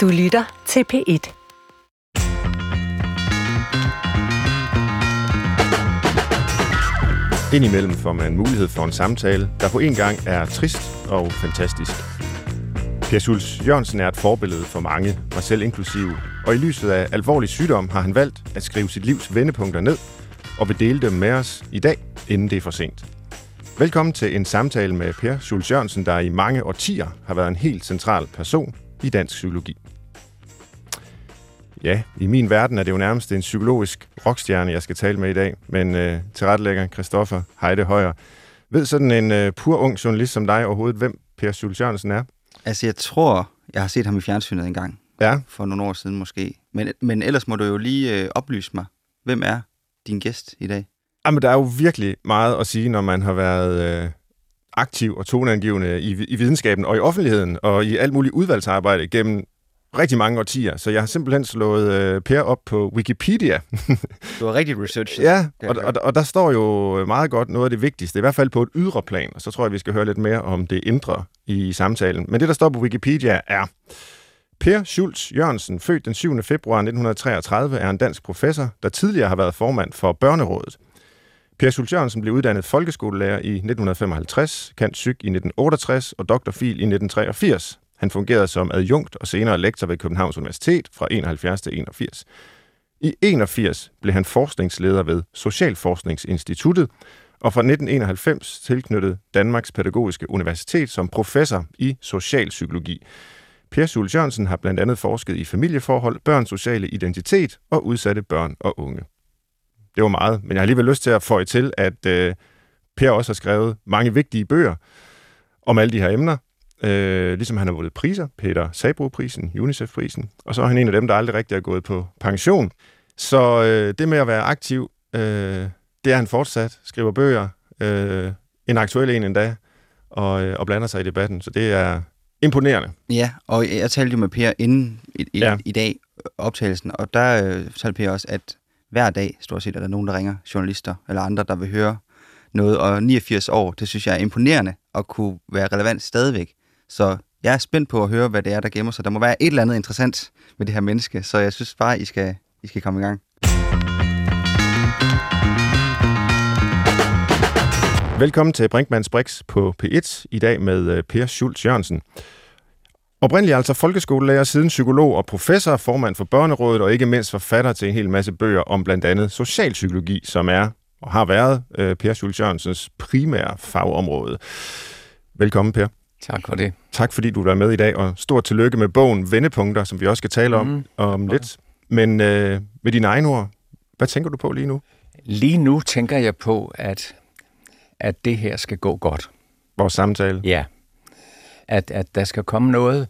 Du lytter til P1. Indimellem får man mulighed for en samtale, der på en gang er trist og fantastisk. Per Schulz Jørgensen er et forbillede for mange, mig selv inklusive, og i lyset af alvorlig sygdom har han valgt at skrive sit livs vendepunkter ned og vil dele dem med os i dag, inden det er for sent. Velkommen til en samtale med Per Schulz Jørgensen, der i mange årtier har været en helt central person i dansk psykologi. Ja, i min verden er det jo nærmest en psykologisk rockstjerne, jeg skal tale med i dag, men øh, tilrettelægger Christoffer Heide Højer. Ved sådan en øh, pur ung journalist som dig overhovedet, hvem Per Schulz Jørgensen er? Altså, jeg tror, jeg har set ham i fjernsynet en gang. Ja. For nogle år siden måske. Men, men ellers må du jo lige øh, oplyse mig. Hvem er din gæst i dag? Jamen, der er jo virkelig meget at sige, når man har været øh, aktiv og toneangivende i, i videnskaben og i offentligheden og i alt muligt udvalgsarbejde gennem rigtig mange årtier. Så jeg har simpelthen slået øh, Per op på Wikipedia. Du har rigtig research. ja, og, og, og der står jo meget godt noget af det vigtigste, i hvert fald på et ydre plan, og så tror jeg, vi skal høre lidt mere om det indre i samtalen. Men det, der står på Wikipedia, er... Per Schulz Jørgensen, født den 7. februar 1933, er en dansk professor, der tidligere har været formand for Børnerådet. Per Schulz Jørgensen blev uddannet folkeskolelærer i 1955, kant psyk i 1968 og doktorfil i 1983. Han fungerede som adjunkt og senere lektor ved Københavns Universitet fra 71 til 81. I 81 blev han forskningsleder ved Socialforskningsinstituttet, og fra 1991 tilknyttet Danmarks Pædagogiske Universitet som professor i socialpsykologi. Per Schulz Jørgensen har blandt andet forsket i familieforhold, børns sociale identitet og udsatte børn og unge. Det var meget, men jeg har alligevel lyst til at få til, at øh, Per også har skrevet mange vigtige bøger om alle de her emner, øh, ligesom han har vundet priser, Peter Sabro-prisen, UNICEF-prisen, og så er han en af dem, der aldrig rigtig er gået på pension. Så øh, det med at være aktiv, øh, det er han fortsat, skriver bøger, øh, en aktuel en endda, og, øh, og blander sig i debatten, så det er imponerende. Ja, og jeg talte jo med Per inden i, i, Ja. i dag, optagelsen, og der øh, talte Per også, at hver dag, stort set, er der nogen, der ringer, journalister eller andre, der vil høre noget, og 89 år, det synes jeg er imponerende at kunne være relevant stadigvæk. Så jeg er spændt på at høre, hvad det er, der gemmer sig. Der må være et eller andet interessant med det her menneske, så jeg synes bare, I skal, I skal komme i gang. Velkommen til Brinkmanns Brix på P1 i dag med øh, Per Schulz Jørgensen. Oprindeligt altså folkeskolelærer, siden psykolog og professor, formand for Børnerådet og ikke mindst forfatter til en hel masse bøger om blandt andet socialpsykologi, som er og har været øh, Per Schulz Jørgensens primære fagområde. Velkommen, Per. Tak for det. Tak fordi du er med i dag, og stort tillykke med bogen Vendepunkter, som vi også skal tale om Mhm. om lidt. Men øh, med dine egne ord, hvad tænker du på lige nu? Lige nu tænker jeg på, at, at det her skal gå godt. Vores samtale. Ja. At, at der skal komme noget,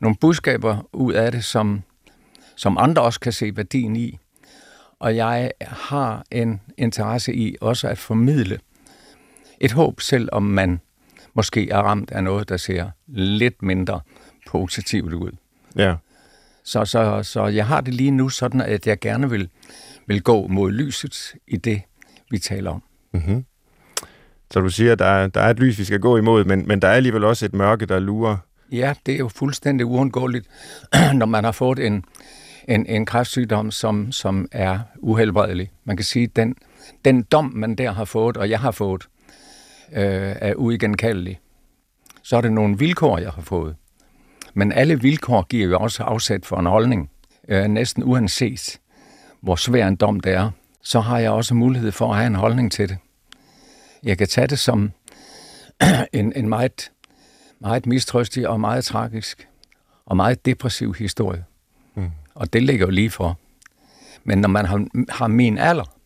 nogle budskaber ud af det, som, som andre også kan se værdien i. Og jeg har en interesse i også at formidle et håb, selv om man måske er ramt af noget, der ser lidt mindre positivt ud. Ja. Så, så, så jeg har det lige nu sådan, at jeg gerne vil, vil gå mod lyset i det, vi taler om. Mm-hmm. Så du siger, at der er, der er et lys, vi skal gå imod, men, men der er alligevel også et mørke, der lurer. Ja, det er jo fuldstændig uundgåeligt, når man har fået en, en, en kræftsygdom, som, som er uhelbredelig. Man kan sige, at den, den dom, man der har fået, og jeg har fået, øh, er uigenkaldelig. Så er det nogle vilkår, jeg har fået. Men alle vilkår giver jo også afsæt for en holdning. Øh, næsten uanset, hvor svær en dom det er, så har jeg også mulighed for at have en holdning til det. Jeg kan tage det som en, en meget, meget mistrøstig og meget tragisk og meget depressiv historie. Mm. Og det ligger jo lige for. Men når man har, har min alder,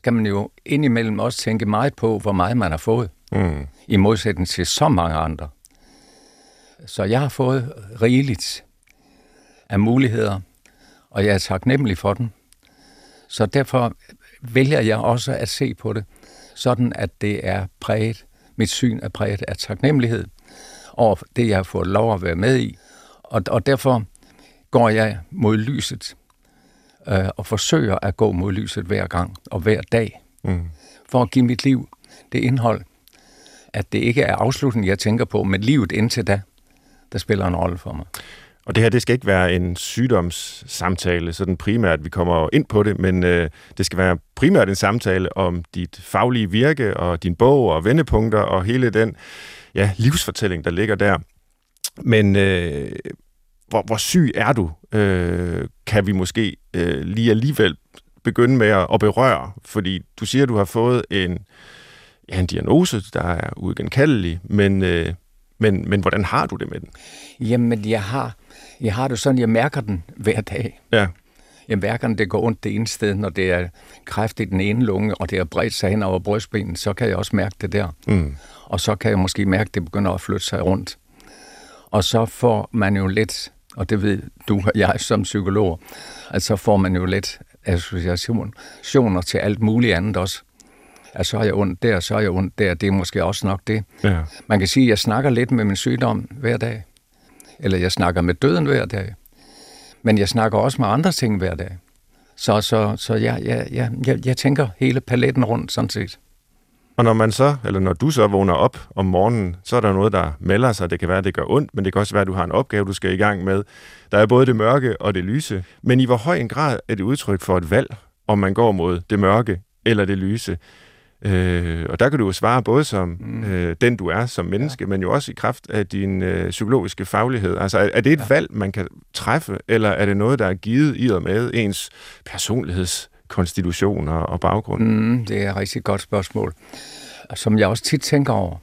skal man jo indimellem også tænke meget på, hvor meget man har fået, Mm. i modsætning til så mange andre. Så jeg har fået rigeligt af muligheder, og jeg er taknemmelig for den. Så derfor vælger jeg også at se på det, sådan at det er præget, mit syn er præget af taknemmelighed over det, jeg har fået lov at være med i. Og, og derfor går jeg mod lyset øh, og forsøger at gå mod lyset hver gang og hver dag, Mm. for at give mit liv det indhold, at det ikke er afslutningen, jeg tænker på, men livet indtil da, der spiller en rolle for mig. og det her, det skal ikke være en sygdomssamtale, sådan primært, vi kommer ind på det, men øh, det skal være primært en samtale om dit faglige virke og din bog og vendepunkter og hele den ja, livsfortælling, der ligger der. Men øh, hvor, hvor syg er du, øh, kan vi måske øh, lige alligevel begynde med at, at berøre, fordi du siger, at du har fået en, ja, en diagnose, der er uigenkaldelig, men, øh, men, men hvordan har du det med den? Jamen, jeg har, jeg har det sådan, jeg mærker den hver dag. Ja. Jeg mærker, at det går ondt det ene sted, når det er kræft i den ene lunge, og det er bredt sig hen over brystbenen, så kan jeg også mærke det der. Mm. Og så kan jeg måske mærke, at det begynder at flytte sig rundt. Og så får man jo lidt, og det ved du og jeg som psykolog, at så får man jo lidt associationer til alt muligt andet også. At så er jeg ondt der, så er jeg ondt der. Det er måske også nok det. Ja. Man kan sige, at jeg snakker lidt med min sygdom hver dag. Eller jeg snakker med døden hver dag. Men jeg snakker også med andre ting hver dag. Så, så, så jeg, jeg, jeg, jeg, jeg tænker hele paletten rundt, sådan set. Og når man så, eller når du så vågner op om morgenen, så er der noget, der melder sig. Det kan være, at det gør ondt, men det kan også være, at du har en opgave, du skal i gang med. Der er både det mørke og det lyse. Men i hvor høj en grad er det udtryk for et valg, om man går mod det mørke eller det lyse? Øh, og der kan du jo svare både som mm. øh, den, du er som menneske, ja. men jo også i kraft af din øh, psykologiske faglighed. Altså, er, er det et ja. valg, man kan træffe, eller er det noget, der er givet i og med ens og, og baggrund? Mm, det er et rigtig godt spørgsmål, som jeg også tit tænker over,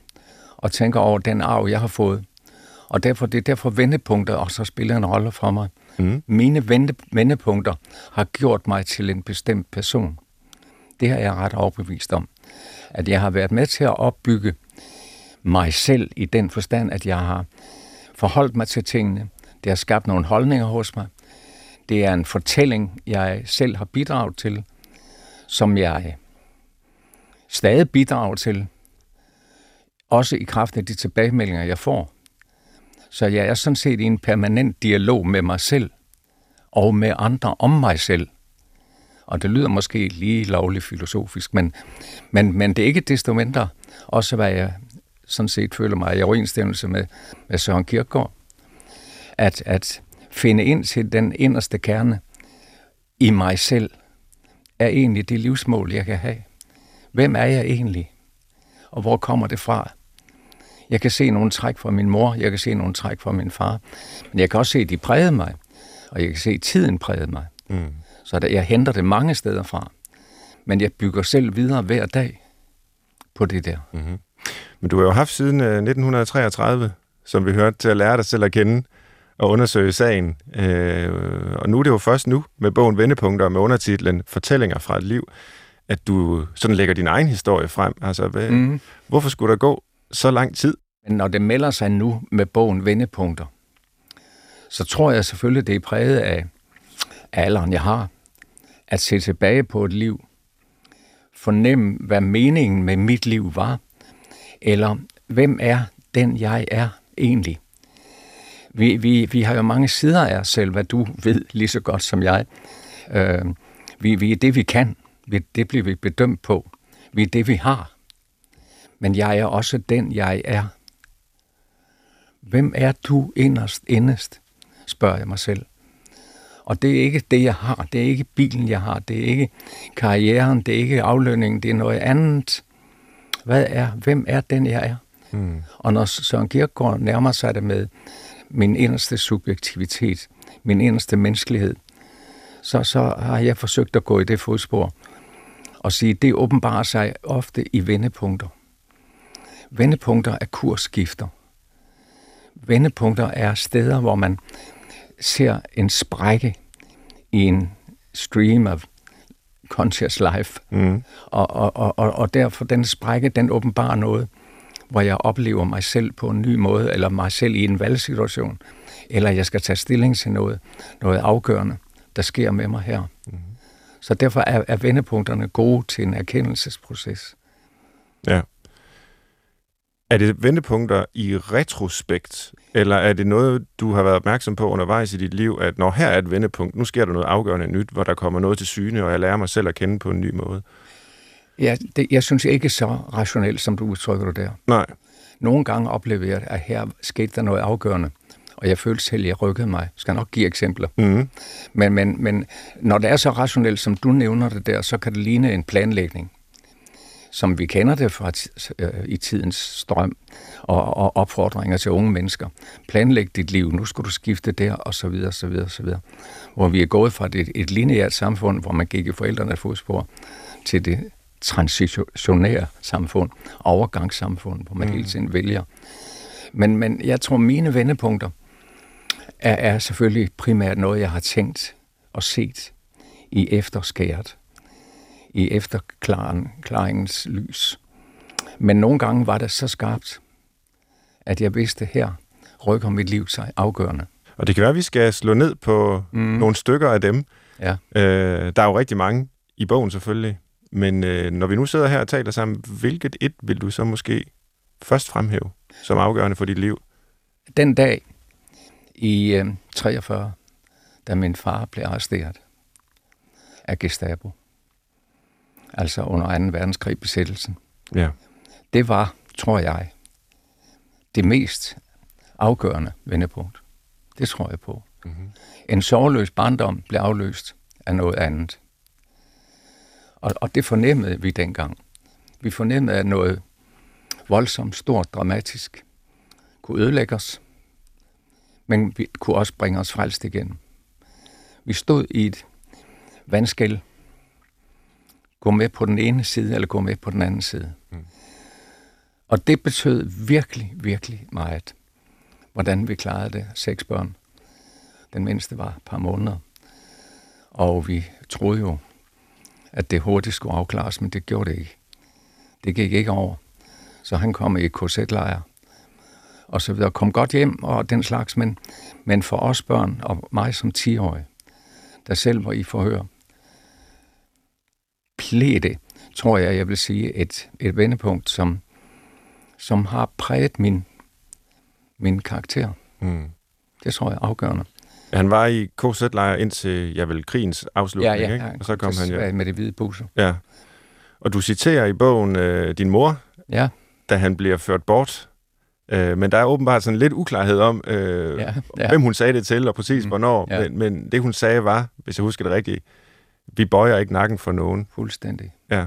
og tænker over den arv, jeg har fået. Og derfor, det er derfor vendepunkter også spiller en rolle for mig. Mm. Mine vende, vendepunkter har gjort mig til en bestemt person. Det har jeg ret overbevist om at jeg har været med til at opbygge mig selv i den forstand, at jeg har forholdt mig til tingene. Det har skabt nogle holdninger hos mig. Det er en fortælling, jeg selv har bidraget til, som jeg stadig bidrager til, også i kraft af de tilbagemeldinger, jeg får. Så jeg er sådan set i en permanent dialog med mig selv og med andre om mig selv. Og det lyder måske lige lovligt filosofisk, men, men, men det er ikke desto mindre også, hvad jeg sådan set føler mig i overensstemmelse med, med Søren Kierkegaard. At, at finde ind til den inderste kerne i mig selv, er egentlig det livsmål, jeg kan have. Hvem er jeg egentlig? Og hvor kommer det fra? Jeg kan se nogle træk fra min mor, jeg kan se nogle træk fra min far, men jeg kan også se, at de prægede mig, og jeg kan se, at tiden prægede mig. Mm. Så der, jeg henter det mange steder fra. Men jeg bygger selv videre hver dag på det der. Mm-hmm. Men du har jo haft siden 1933, øh, som vi hørte, til at lære dig selv at kende og undersøge sagen. Øh, og nu er det jo først nu med bogen Vendepunkter med undertitlen Fortællinger fra et liv, at du sådan lægger din egen historie frem. Altså, hvad, mm. hvorfor skulle der gå så lang tid? Men når det melder sig nu med bogen Vendepunkter, så tror jeg selvfølgelig, det er præget af alderen, jeg har at se tilbage på et liv, fornemme, hvad meningen med mit liv var, eller hvem er den, jeg er egentlig. Vi, vi, vi har jo mange sider af os selv, hvad du ved lige så godt som jeg. Øh, vi, vi er det, vi kan. Vi, det bliver vi bedømt på. Vi er det, vi har. Men jeg er også den, jeg er. Hvem er du inderst, endest, spørger jeg mig selv. Og det er ikke det, jeg har. Det er ikke bilen, jeg har. Det er ikke karrieren. Det er ikke aflønningen. Det er noget andet. Hvad er, hvem er den, jeg er? Mm. Og når Søren Kierkegaard nærmer sig det med min inderste subjektivitet, min inderste menneskelighed, så, så har jeg forsøgt at gå i det fodspor og sige, det åbenbarer sig ofte i vendepunkter. Vendepunkter er kursskifter. Vendepunkter er steder, hvor man ser en sprække i en stream of conscious life. Mm. Og, og, og, og derfor den sprække, den åbenbarer noget, hvor jeg oplever mig selv på en ny måde, eller mig selv i en valgsituation, eller jeg skal tage stilling til noget, noget afgørende, der sker med mig her. Mm. Så derfor er, er vendepunkterne gode til en erkendelsesproces. Ja. Er det vendepunkter i retrospekt, eller er det noget, du har været opmærksom på undervejs i dit liv, at når her er et vendepunkt, nu sker der noget afgørende nyt, hvor der kommer noget til syne, og jeg lærer mig selv at kende på en ny måde? Ja, det, jeg synes ikke så rationelt, som du udtrykker det der. Nej. Nogle gange oplever jeg, at her skete der noget afgørende, Og jeg følte selv, at jeg rykkede mig. Jeg skal nok give eksempler. Mm. Men, men, men når det er så rationelt, som du nævner det der, så kan det ligne en planlægning, som vi kender det fra øh, i tidens strøm og, og opfordringer til unge mennesker. Planlæg dit liv, nu skal du skifte der, og så videre, så videre, så videre. Hvor vi er gået fra et, et lineært samfund, hvor man gik i forældrenes fodspor, til det transitionære samfund, overgangssamfund, hvor man mm. hele tiden vælger. Men, men jeg tror, mine vendepunkter er, er selvfølgelig primært noget, jeg har tænkt og set i efterskæret, i efterklaringens lys. Men nogle gange var det så skarpt, at jeg vidste, her rykker mit liv sig afgørende. Og det kan være, at vi skal slå ned på mm. nogle stykker af dem. Ja. Øh, der er jo rigtig mange i bogen selvfølgelig. Men øh, når vi nu sidder her og taler sammen, hvilket et vil du så måske først fremhæve som afgørende for dit liv? Den dag i øh, 43, da min far blev arresteret af Gestapo, altså under 2. verdenskrig besættelsen, ja. det var, tror jeg, det mest afgørende vendepunkt. Det tror jeg på. Mm-hmm. En sorgløs barndom blev afløst af noget andet. Og, og det fornemmede vi dengang. Vi fornemmede, at noget voldsomt, stort, dramatisk kunne ødelægge os, men vi kunne også bringe os frelst igen. Vi stod i et vandskæld. Gå med på den ene side, eller gå med på den anden side. Mm. Og det betød virkelig, virkelig meget, hvordan vi klarede det. Seks børn. Den mindste var et par måneder. Og vi troede jo, at det hurtigt skulle afklares, men det gjorde det ikke. Det gik ikke over. Så han kom i korsetlejr og så videre. Kom godt hjem og den slags, men, men for os børn og mig som 10-årig, der selv var i forhør, blev det, tror jeg, jeg vil sige, et, et vendepunkt, som, som har præget min, min karakter. Mm. Det tror jeg er afgørende. Han var i KZ-lejr indtil, ja vel, krigens afslutning, ja, ja, ikke? Og så kom han ja. Med det hvide buse. Ja. Og du citerer i bogen øh, din mor, ja. da han bliver ført bort. Øh, men der er åbenbart sådan lidt uklarhed om, øh, ja, ja. hvem hun sagde det til, og præcis mm, hvornår. Ja. Men, men det hun sagde var, hvis jeg husker det rigtigt, vi bøjer ikke nakken for nogen. Fuldstændig. Ja.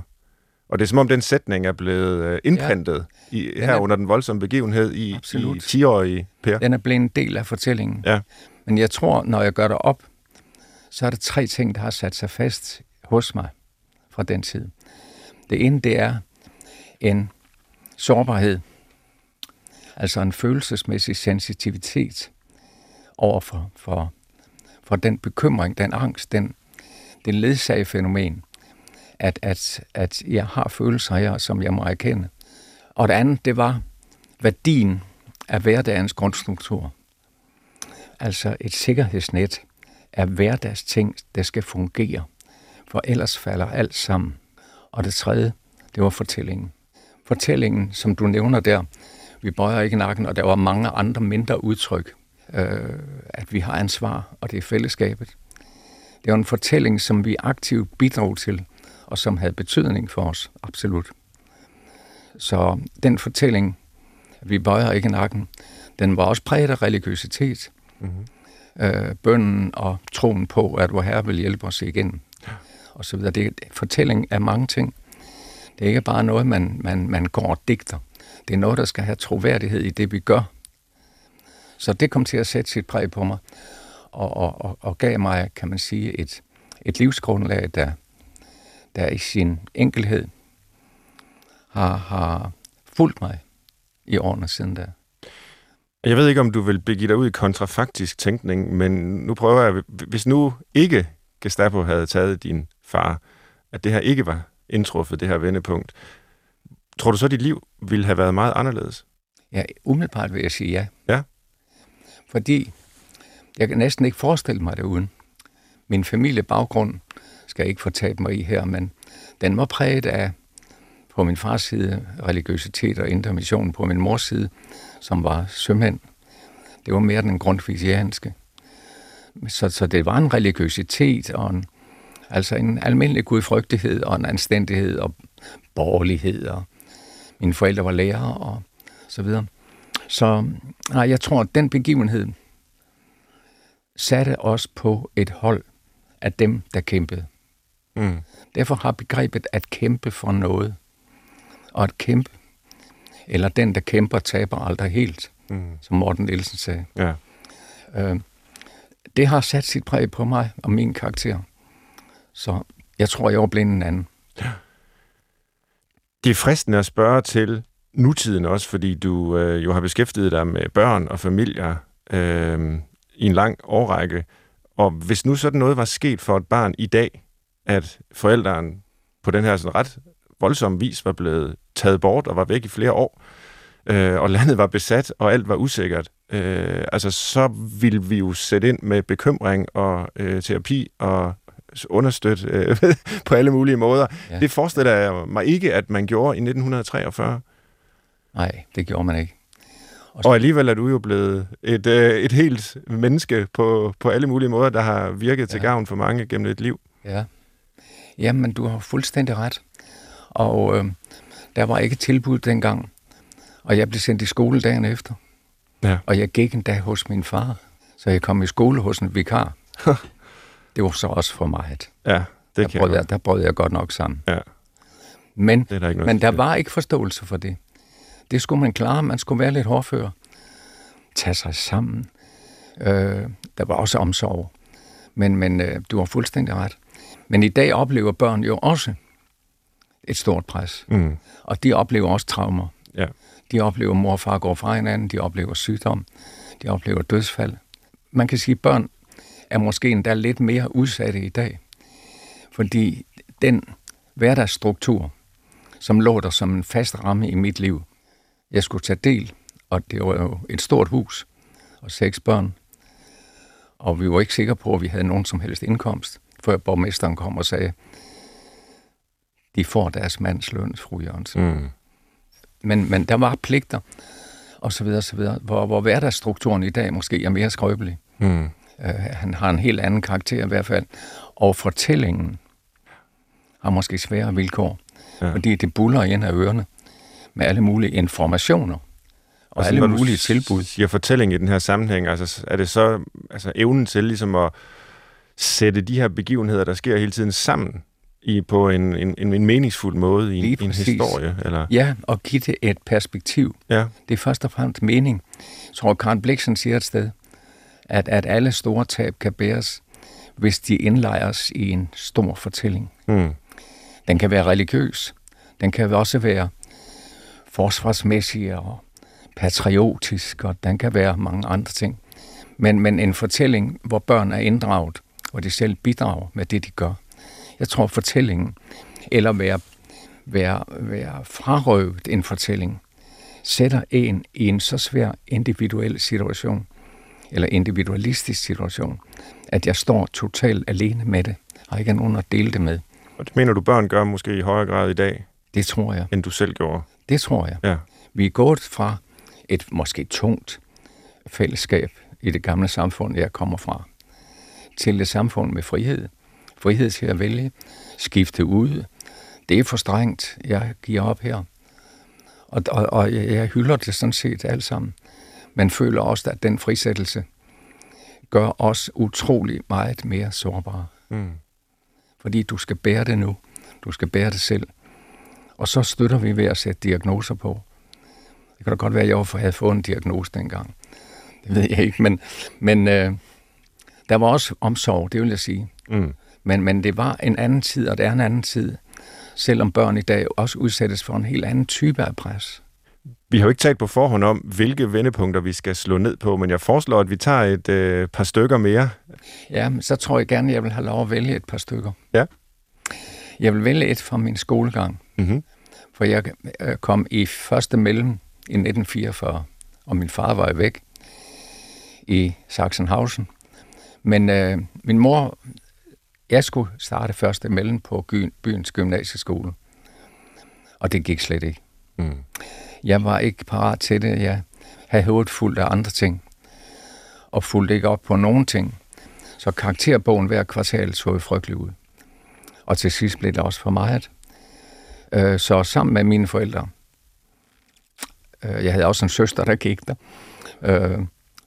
Og det er som om den sætning er blevet øh, indprintet ja. i, her er, under den voldsomme begivenhed i, absolut. i 10-årige Per. Den er blevet en del af fortællingen. Ja. Men jeg tror, når jeg gør det op, så er der tre ting, der har sat sig fast hos mig fra den tid. Det ene, det er en sårbarhed, altså en følelsesmæssig sensitivitet over for, for, for den bekymring, den angst, den, den ledsagefænomen, at, at, at jeg har følelser her, som jeg må erkende. Og det andet, det var værdien af hverdagens grundstruktur. Altså et sikkerhedsnet af hverdagsting, der skal fungere, for ellers falder alt sammen. Og det tredje, det var fortællingen. Fortællingen, som du nævner der, vi bøjer ikke nakken, og der var mange andre mindre udtryk, øh, at vi har ansvar, og det er fællesskabet. Det var en fortælling, som vi aktivt bidrog til, og som havde betydning for os, absolut. Så den fortælling, vi bøjer ikke nakken, den var også præget af religiøsitet. Mm-hmm. Øh, bønden og troen på, at vor Herre vil hjælpe os igen. Og så videre. Det er fortælling af mange ting. Det er ikke bare noget, man, man, man går og digter. Det er noget, der skal have troværdighed i det, vi gør. Så det kom til at sætte sit præg på mig, og, og, og, og gav mig, kan man sige, et, et livsgrundlag, der, der i sin enkelhed har, har fulgt mig i årene siden da. Jeg ved ikke, om du vil begive dig ud i kontrafaktisk tænkning, men nu prøver jeg, hvis nu ikke Gestapo havde taget din far, at det her ikke var indtruffet, det her vendepunkt, tror du så, at dit liv ville have været meget anderledes? Ja, umiddelbart vil jeg sige ja. Ja? Fordi jeg kan næsten ikke forestille mig det uden. Min familiebaggrund skal jeg ikke fortabe mig i her, men den var præget af på min fars side religiøsitet og intermission på min mors side, som var sømænd. Det var mere den grundfisianske. Så, så det var en religiøsitet og en, altså en almindelig gudfrygtighed og en anstændighed og borgerlighed. Og mine forældre var lærere og så videre. Så nej, jeg tror, at den begivenhed satte os på et hold af dem, der kæmpede. Mm. Derfor har begrebet at kæmpe for noget, og at kæmpe, eller den, der kæmper, taber aldrig helt, Mm. som Morten Nielsen sagde. Ja. Øh, det har sat sit præg på mig og min karakter. Så jeg tror, jeg var blind en anden. Det er fristende at spørge til nutiden også, fordi du øh, jo har beskæftiget dig med børn og familier øh, i en lang årrække. Og hvis nu sådan noget var sket for et barn i dag, at forældrene på den her sådan ret voldsomme vis var blevet taget bort og var væk i flere år, øh, og landet var besat, og alt var usikkert, øh, altså så ville vi jo sætte ind med bekymring og øh, terapi og understøtte øh, på alle mulige måder. Ja. Det forestiller jeg mig ikke, at man gjorde i 1943. Nej, det gjorde man ikke. Og alligevel er du jo blevet et, øh, et helt menneske på, på alle mulige måder, der har virket til Ja. gavn for mange gennem et liv. Ja. Jamen, du har fuldstændig ret. Og øh, der var ikke tilbud dengang. Og jeg blev sendt i skole dagen efter. Ja. Og jeg gik en dag hos min far. Så jeg kom i skole hos en vikar. det var så også for meget. Ja, Der det kan brød, jeg jeg, der brød jeg godt nok sammen. Ja. Men, Det er der ikke men der var ikke forståelse for det. Det skulle man klare. Man skulle være lidt hårdfør. Tage sig sammen. Øh, der var også omsorg. Men, men øh, du har fuldstændig ret. Men i dag oplever børn jo også et stort pres. Mm. Og de oplever også traumer. Ja. De oplever, at mor og far går fra hinanden. De oplever sygdom. De oplever dødsfald. Man kan sige, at børn er måske endda lidt mere udsatte i dag. Fordi den hverdagsstruktur, som lå der som en fast ramme i mit liv, jeg skulle tage del, og det var jo et stort hus og seks børn, og vi var ikke sikre på, at vi havde nogen som helst indkomst, før borgmesteren kom og sagde, de får deres mands løn, fru Jørgensen. Mm. Men, men der var pligter, og så videre, så videre, hvor, hvor hverdagsstrukturen i dag måske er mere skrøbelig. Mm. Uh, han har en helt anden karakter i hvert fald. Og fortællingen har måske svære vilkår, Ja. fordi det buller ind af ørerne med alle mulige informationer og Altså, alle mulige tilbud. siger fortælling i den her sammenhæng, altså er det så altså, evnen til ligesom at sætte de her begivenheder, der sker hele tiden sammen i, på en, en, en, en meningsfuld måde i, en, en historie? Eller? Ja, og give det et perspektiv. Ja. Det er først og fremmest mening. Jeg tror, Karen Bliksen siger et sted, at, at alle store tab kan bæres, hvis de indlejres i en stor fortælling. Mm. Den kan være religiøs. Den kan også være forsvarsmæssig og patriotisk, og den kan være mange andre ting. Men, men en fortælling, hvor børn er inddraget, hvor de selv bidrager med det, de gør. Jeg tror, fortællingen, eller være, være, være frarøvet en fortælling, sætter en i en så svær individuel situation, eller individualistisk situation, at jeg står totalt alene med det, og ikke har nogen at dele det med. Og det mener du, børn gør måske i højere grad i dag, Det tror jeg. end du selv gjorde? Det tror jeg. Ja. Vi er gået fra et måske tungt fællesskab i det gamle samfund, jeg kommer fra, til et samfund med frihed. Frihed til at vælge, skifte ud. Det er for strengt. Jeg giver op her. Og, og, og jeg hylder det sådan set alt sammen. Men føler også, at den frisættelse gør os utrolig meget mere sårbare. Mm. Fordi du skal bære det nu. Du skal bære det selv. Og så støtter vi ved at sætte diagnoser på. Det kan da godt være, at jeg havde fået en diagnose dengang. Det ved jeg ikke, men, men øh, der var også omsorg, det vil jeg sige. Mm. Men, men det var en anden tid, og det er en anden tid. Selvom børn i dag også udsættes for en helt anden type af pres. Vi har jo ikke talt på forhånd om, hvilke vendepunkter vi skal slå ned på, men jeg foreslår, at vi tager et øh, par stykker mere. Ja, så tror jeg gerne, at jeg vil have lov at vælge et par stykker. Ja. Jeg vil vælge et fra min skolegang. Mm-hmm. For jeg øh, kom i første mellem i 1944, og min far var væk i Sachsenhausen. Men øh, min mor, jeg skulle starte første mellem på byens gymnasieskole. Og det gik slet ikke. Mm. Jeg var ikke parat til det. Jeg havde hovedet fuldt af andre ting. Og fulgte ikke op på nogen ting. Så karakterbogen hver kvartal så frygtelig ud. Og til sidst blev det også for meget. Øh, Så sammen med mine forældre, øh, jeg havde også en søster, der gik der, øh,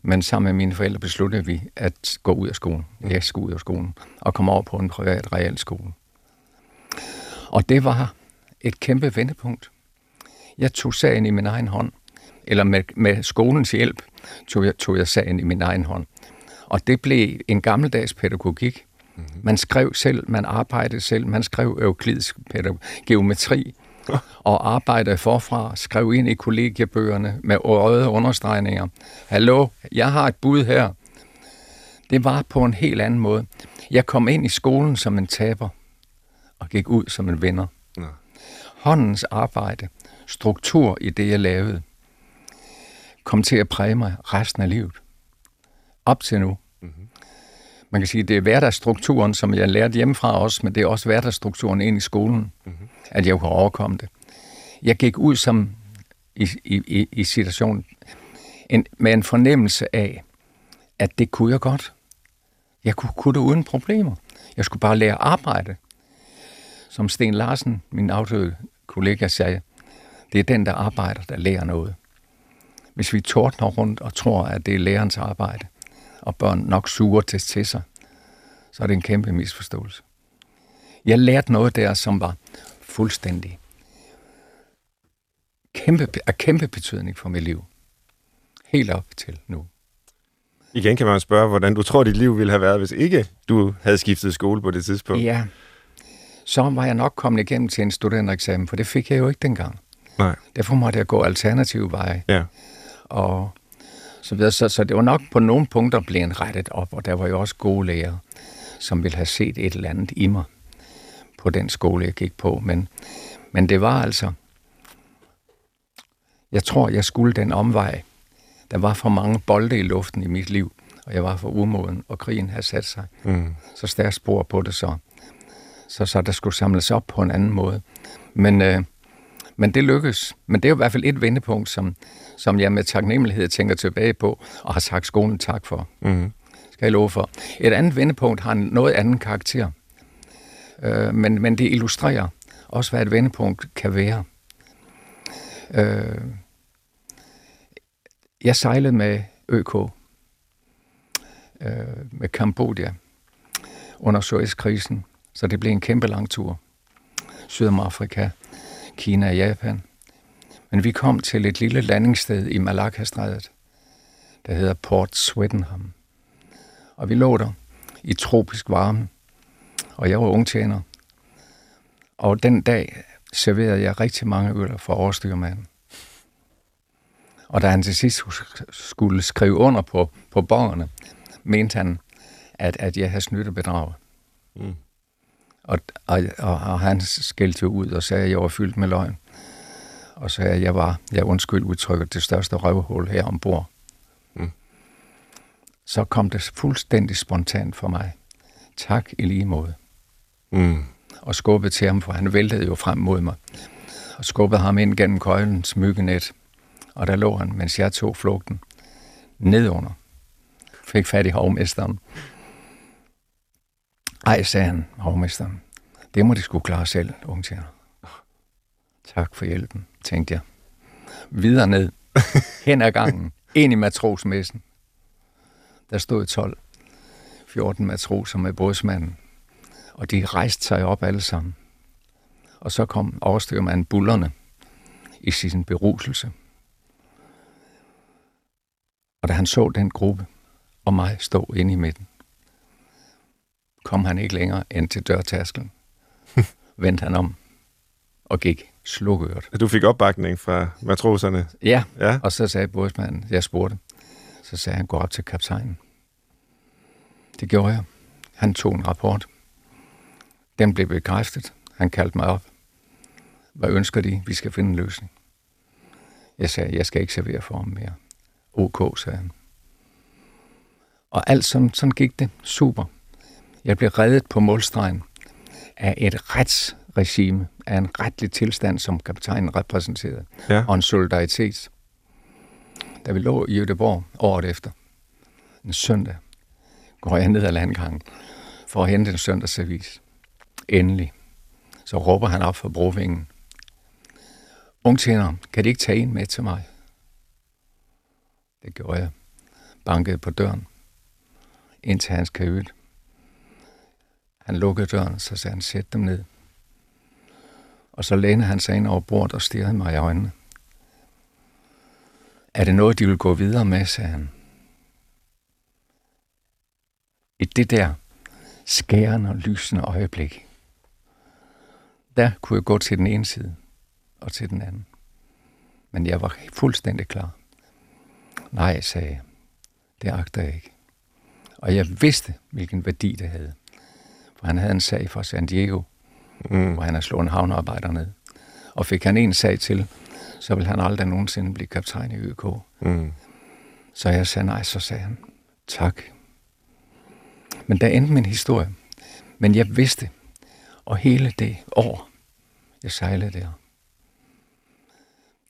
Men sammen med mine forældre besluttede vi at gå ud af skolen. Jeg skulle ud af skolen og komme over på en privat realskole. Og det var et kæmpe vendepunkt. Jeg tog sagen i min egen hånd, eller med, med skolens hjælp tog jeg, tog jeg sagen i min egen hånd. Og det blev en gammeldags pædagogik. Mm-hmm. Man skrev selv, man arbejdede selv, man skrev euklidisk geometri, og arbejdede forfra, skrev ind i kollegiebøgerne med røde understregninger. Hallo, jeg har et bud her. Det var på en helt anden måde. Jeg kom ind i skolen som en taber, og gik ud som en vinder. Ja. Håndens arbejde, struktur i det, jeg lavede, kom til at præge mig resten af livet. Op til nu. Mm-hmm. Man kan sige, det er hverdagsstrukturen, som jeg lærte hjemmefra også, men det er også hverdagsstrukturen ind i skolen, mm-hmm at jeg kunne overkomme det. Jeg gik ud som i, i, i situationen en, med en fornemmelse af, at det kunne jeg godt. Jeg kunne, kunne det uden problemer. Jeg skulle bare lære at arbejde. Som Sten Larsen, min afdøde kollega, sagde, det er den, der arbejder, der lærer noget. Hvis vi tordner rundt og tror, at det er lærerens arbejde, og børn nok suger til, til sig, så er det en kæmpe misforståelse. Jeg lærte noget der, som var fuldstændig kæmpe, af kæmpe betydning for mit liv. Helt op til nu. Igen kan man spørge, hvordan du tror, dit liv ville have været, hvis ikke du havde skiftet skole på det tidspunkt. Ja, så var jeg nok kommet igennem til en studentereksamen, for det fik jeg jo ikke dengang. Nej. Derfor måtte jeg gå alternative veje. Ja. Og så, videre. Så, så det var nok på nogle punkter blevet rettet op, og der var jo også gode lærere, som ville have set et eller andet i mig på den skole, jeg gik på. Men, men det var altså... Jeg tror, jeg skulle den omvej. Der var for mange bolde i luften i mit liv, og jeg var for umoden, og krigen havde sat sig. Mm. Så stærkt spor på det så. Så, så der skulle samles op på en anden måde. Men, øh, men det lykkedes. Men det er jo i hvert fald et vendepunkt, som, som jeg med taknemmelighed tænker tilbage på, og har sagt skolen tak for. Mm. Skal jeg love for. Et andet vendepunkt har en noget anden karakter. Øh, men, men det illustrerer også, hvad et vendepunkt kan være. Øh, jeg sejlede med ØK, øh, med Kambodja, under Suezkrisen, så det blev en kæmpe lang tur. Sydamerika, Kina og Japan. Men vi kom til et lille landingssted i Malakastrædet, der hedder Port Swettenham. Og vi lå der i tropisk varme, og jeg var ungtjener. Og den dag serverede jeg rigtig mange øl for overstyrmanden. Og da han til sidst skulle skrive under på, på borgerne, mente han, at, at jeg havde snydt og bedraget. Mm. Og, og, og, og han skældte ud og sagde, at jeg var fyldt med løgn. Og sagde, at jeg var, jeg undskyld udtrykket, det største røvhul her ombord. Mm. Så kom det fuldstændig spontant for mig. Tak i lige måde. Mm. Og skubbede til ham, for han væltede jo frem mod mig. Og skubbede ham ind gennem køjlens myggenet. Og der lå han, mens jeg tog flugten, nedunder. Fik fat i hovmesteren. Ej, sagde han, hovmesteren. Det må de skulle klare selv, ungtjener. Tak for hjælpen, tænkte jeg. Videre ned, hen ad gangen, ind i matrosmessen. Der stod 12, 14 matroser med bådsmanden, og de rejste sig op alle sammen. Og så kom overstyrmanden bullerne i sin beruselse. Og da han så den gruppe, og mig stå inde i midten, kom han ikke længere end til dørtaskelen. Vendte han om og gik slukøret. Du fik opbakning fra matroserne? Ja, ja. og så sagde bådsmanden, jeg spurgte, så sagde han, gå op til kaptajnen. Det gjorde jeg. Han tog en rapport. Den blev bekræftet. Han kaldte mig op. Hvad ønsker de? Vi skal finde en løsning. Jeg sagde, jeg skal ikke servere for ham mere. OK, sagde han. Og alt sådan, sådan gik det. Super. Jeg blev reddet på målstregen af et retsregime, af en retlig tilstand, som kaptajnen repræsenterede, ja. og en solidaritet. Da vi lå i Göteborg året efter, en søndag, går jeg ned ad landgangen for at hente en søndagsavis. Endelig. Så råber han op for brovingen. Ungtjener, kan de ikke tage en med til mig? Det gjorde jeg. bankede på døren ind til hans kajøt. Han lukkede døren, så sagde han, sæt dem ned. Og så lænede han sig ind over bordet og stirrede mig i øjnene. Er det noget, de vil gå videre med, sagde han. I det der skærende og lysende øjeblik, der kunne jeg gå til den ene side og til den anden. Men jeg var fuldstændig klar. Nej, sagde jeg. Det agter jeg ikke. Og jeg vidste, hvilken værdi det havde. For han havde en sag fra San Diego, mm. hvor han har slået en havnearbejder ned. Og fik han en sag til, så ville han aldrig nogensinde blive kaptajn i ØK. Mm. Så jeg sagde nej, så sagde han, tak. Men der endte min historie. Men jeg vidste, og hele det år, jeg sejlede der,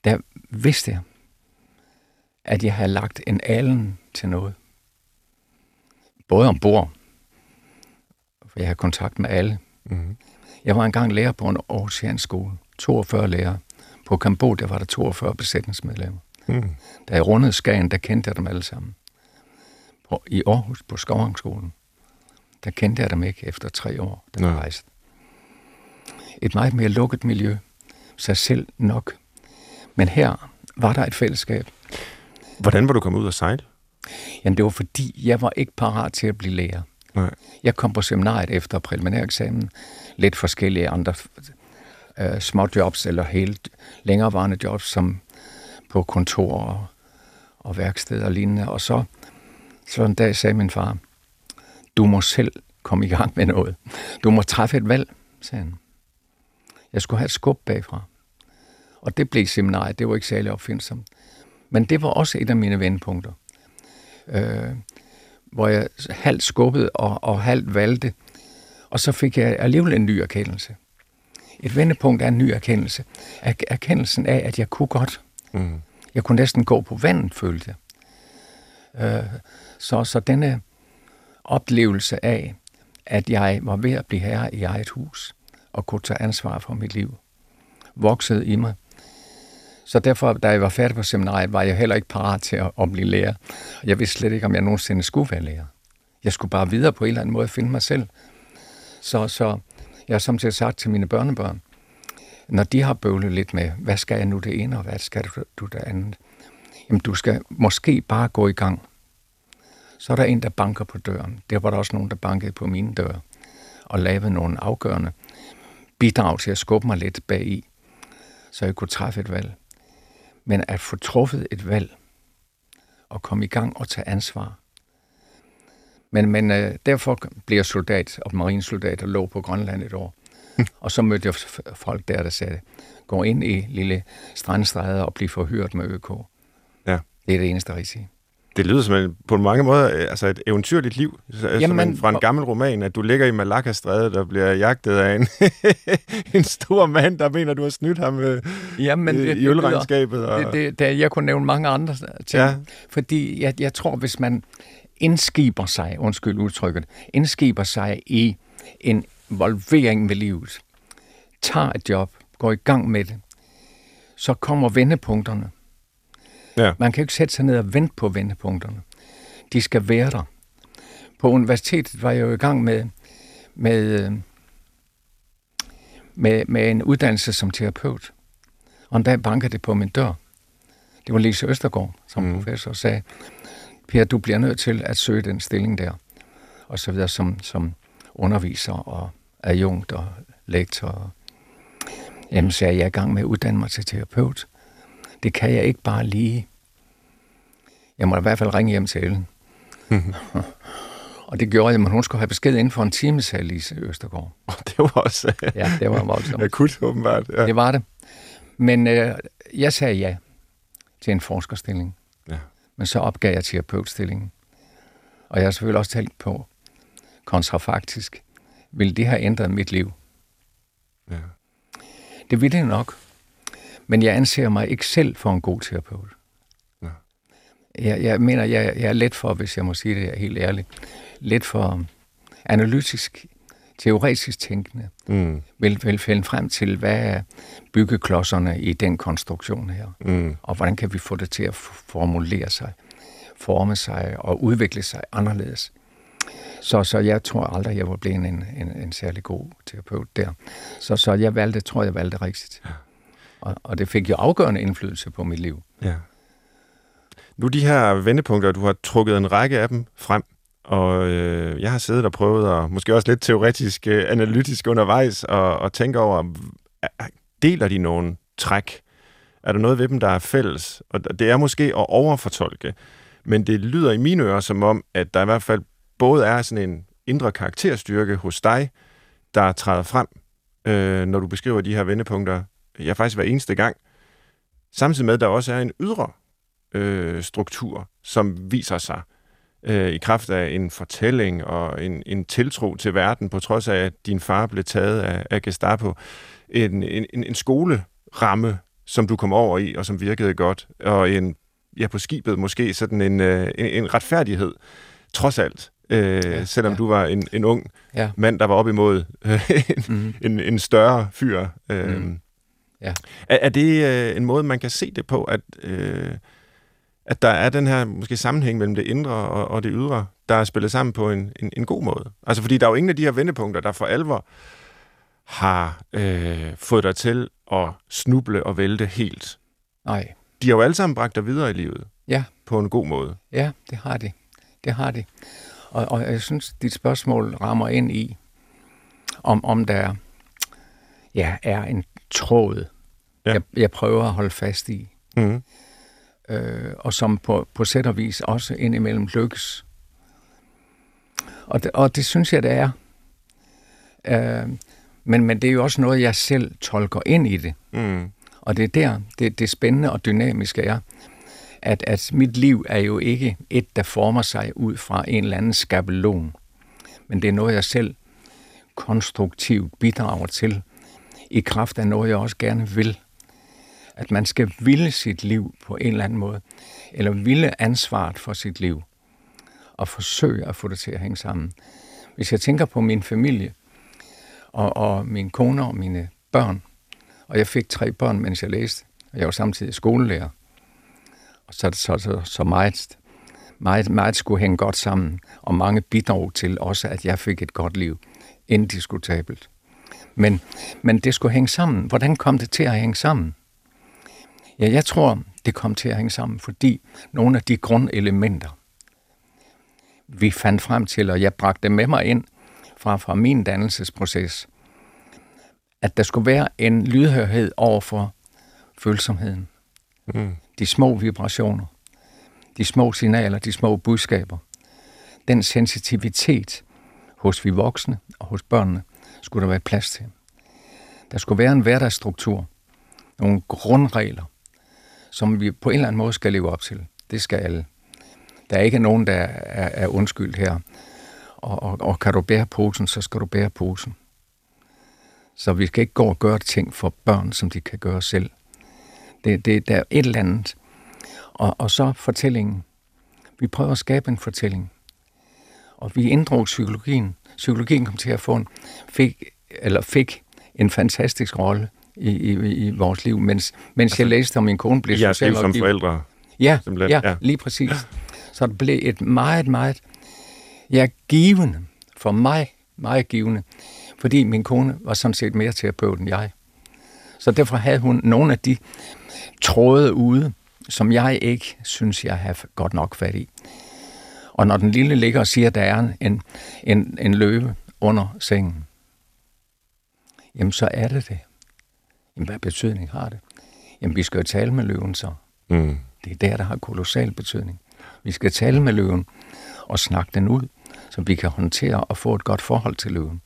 der vidste jeg, at jeg havde lagt en alen til noget. Både ombord, for jeg har kontakt med alle. Mm-hmm. Jeg var engang lærer på en Aarhusiansk skole. 42 lærere. På Kambodja var der 42 besætningsmedlemmer. Mm. Da jeg rundede Skagen, der kendte jeg dem alle sammen. På, I Aarhus på Skovangskolen, der kendte jeg dem ikke efter tre år, da jeg rejste. Et meget mere lukket miljø. Sig selv nok. Men her var der et fællesskab. Hvordan var du kommet ud og sejle? Jamen, det var fordi, jeg var ikke parat til at blive lærer. Nej. Jeg kom på seminariet efter præliminæreksamen. Lidt forskellige andre øh, små jobs eller helt længerevarende jobs, som på kontor og, og værksted og lignende. Og så, så en dag sagde min far, du må selv komme i gang med noget. Du må træffe et valg, sagde han. Jeg skulle have et skub bagfra. Og det blev seminariet. Det var ikke særlig opfindsomt. Men det var også et af mine vendepunkter. Øh, hvor jeg halvt skubbede og, og halvt valgte. Og så fik jeg alligevel en ny erkendelse. Et vendepunkt er en ny erkendelse. Er, erkendelsen af, at jeg kunne godt. Mm. Jeg kunne næsten gå på vandet, følte jeg. Øh, så, så denne oplevelse af, at jeg var ved at blive herre i eget hus og kunne tage ansvar for mit liv, voksede i mig. Så derfor, da jeg var færdig på seminariet, var jeg heller ikke parat til at, at blive lærer. Jeg vidste slet ikke, om jeg nogensinde skulle være lærer. Jeg skulle bare videre på en eller anden måde finde mig selv. Så, så jeg har samtidig sagt til mine børnebørn, når de har bøvlet lidt med, hvad skal jeg nu det ene, og hvad skal du det andet? Jamen, du skal måske bare gå i gang. Så er der en, der banker på døren. Der var der også nogen, der bankede på mine dør og lavede nogle afgørende bidrag til at skubbe mig lidt bag i, så jeg kunne træffe et valg. Men at få truffet et valg og komme i gang og tage ansvar. Men, men øh, derfor blev jeg soldat og marinsoldat og lå på Grønland et år. og så mødte jeg folk der, der sagde, gå ind i lille strandstræder og blive forhørt med ØK. Ja. Det er det eneste rigtige. Det lyder som på mange måder øh, altså et eventyrligt liv. Jamen, en, fra en gammel roman, at du ligger i Malakka-strædet og bliver jagtet af en, en stor mand, der mener, du har snydt ham med Jamen, det, i ølregnskabet. Og... Det, det, det, jeg kunne nævne mange andre ting. Ja. Fordi jeg, jeg tror, hvis man indskiber sig, undskyld udtrykket, indskiber sig i en involvering med livet, tager et job, går i gang med det, så kommer vendepunkterne. Ja. Man kan ikke sætte sig ned og vente på vendepunkterne. De skal være der. På universitetet var jeg jo i gang med, med, med, med en uddannelse som terapeut. Og en dag bankede det på min dør. Det var Lise Østergaard, som mm. professor, sagde, Per, du bliver nødt til at søge den stilling der. Og så videre som, som underviser og adjunkt og lektor. Jamen, så er jeg i gang med at uddanne mig til terapeut. Det kan jeg ikke bare lige. Jeg må i hvert fald ringe hjem til Ellen. og det gjorde jeg, men hun skulle have besked inden for en time, sagde Lise Østergaard. Og det var også... ja, det var voldsomt. Akut, åbenbart. Ja. Det var det. Men øh, jeg sagde ja til en forskerstilling. Ja. Men så opgav jeg terapeutstillingen. Og jeg har selvfølgelig også tænkt på, kontrafaktisk, vil det have ændret mit liv? Ja. Det ville det nok. Men jeg anser mig ikke selv for en god terapeut. Ja. Jeg, jeg mener, jeg, jeg er let for, hvis jeg må sige det helt ærligt, let for analytisk, teoretisk tænkende, mm. vil, vil finde frem til, hvad er byggeklodserne i den konstruktion her, mm. og hvordan kan vi få det til at formulere sig forme sig og udvikle sig anderledes. Så, så jeg tror aldrig, jeg var blevet en, en, en særlig god terapeut der. Så, så jeg valgte, tror jeg valgte rigtigt. Ja. Og, og det fik jo afgørende indflydelse på mit liv. Ja. Nu de her vendepunkter, du har trukket en række af dem frem, og øh, jeg har siddet og prøvet, og måske også lidt teoretisk, øh, analytisk undervejs, og, og tænke over, deler de nogen træk? Er der noget ved dem, der er fælles? Og det er måske at overfortolke, men det lyder i mine ører som om, at der i hvert fald både er sådan en indre karakterstyrke hos dig, der træder frem, øh, når du beskriver de her vendepunkter, ja faktisk hver eneste gang, samtidig med, at der også er en ydre øh, struktur, som viser sig øh, i kraft af en fortælling og en, en tiltro til verden, på trods af, at din far blev taget af, af Gestapo. En, en, en skoleramme, som du kom over i, og som virkede godt, og en, ja, på skibet måske sådan en, øh, en, en retfærdighed, trods alt, øh, ja, selvom ja. du var en, en ung ja. mand, der var op imod øh, en, mm. en, en større fyr. Øh, mm. Ja. er, er det øh, en måde, man kan se det på, at, øh, at der er den her måske sammenhæng mellem det indre og, og det ydre, der er spillet sammen på en, en, en god måde? Altså fordi der er jo ingen af de her vendepunkter, der for alvor har øh, fået dig til at snuble og vælte helt. Nej. De har jo alle sammen bragt dig videre i livet. Ja. På en god måde. Ja, det har de. Det har de. Og, og jeg synes, dit spørgsmål rammer ind i, om, om der ja, er en tråd, ja. jeg, jeg prøver at holde fast i. Mm. Øh, og som på, på sæt og vis også indimellem lykkes. Og det, og det synes jeg, det er. Øh, men, men det er jo også noget, jeg selv tolker ind i det. Mm. Og det er der, det, det spændende og dynamiske er, at, at mit liv er jo ikke et, der former sig ud fra en eller anden skabelon. Men det er noget, jeg selv konstruktivt bidrager til, i kraft af noget, jeg også gerne vil. At man skal ville sit liv på en eller anden måde, eller ville ansvaret for sit liv, og forsøge at få det til at hænge sammen. Hvis jeg tænker på min familie, og, og min kone og mine børn, og jeg fik tre børn, mens jeg læste, og jeg var samtidig skolelærer, og så, så, så, så meget, meget, meget skulle hænge godt sammen, og mange bidrog til også, at jeg fik et godt liv. Indiskutabelt. Men, men det skulle hænge sammen. Hvordan kom det til at hænge sammen? Ja, jeg tror, det kom til at hænge sammen, fordi nogle af de grundelementer, vi fandt frem til, og jeg bragte med mig ind fra, fra min dannelsesproces, at der skulle være en lydhørhed over for følsomheden. Mm de små vibrationer, de små signaler, de små budskaber. Den sensitivitet hos vi voksne og hos børnene skulle der være plads til. Der skulle være en hverdagsstruktur, nogle grundregler, som vi på en eller anden måde skal leve op til. Det skal alle. Der er ikke nogen, der er, er undskyldt her. Og, og, og kan du bære posen, så skal du bære posen. Så vi skal ikke gå og gøre ting for børn, som de kan gøre selv. Det, det, der er et eller andet. Og, og så fortællingen. Vi prøver at skabe en fortælling. Og vi inddrog psykologien. Psykologien kom til at få en, fik, eller fik en fantastisk rolle i, i, i vores liv, mens, mens altså, jeg læste om min kone blev ja, social som forældre. Ja, ja, ja, lige præcis. Så det blev et meget, meget ja, givende, for mig meget givende, fordi min kone var sådan set mere terapeut end jeg. Så derfor havde hun nogle af de tråde ude, som jeg ikke synes, jeg har godt nok fat i. Og når den lille ligger og siger, at der er en, en, en løve under sengen, jamen så er det det. Jamen hvad betydning har det? Jamen vi skal jo tale med løven så. Mm. Det er der, der har kolossal betydning. Vi skal tale med løven og snakke den ud, så vi kan håndtere og få et godt forhold til løven.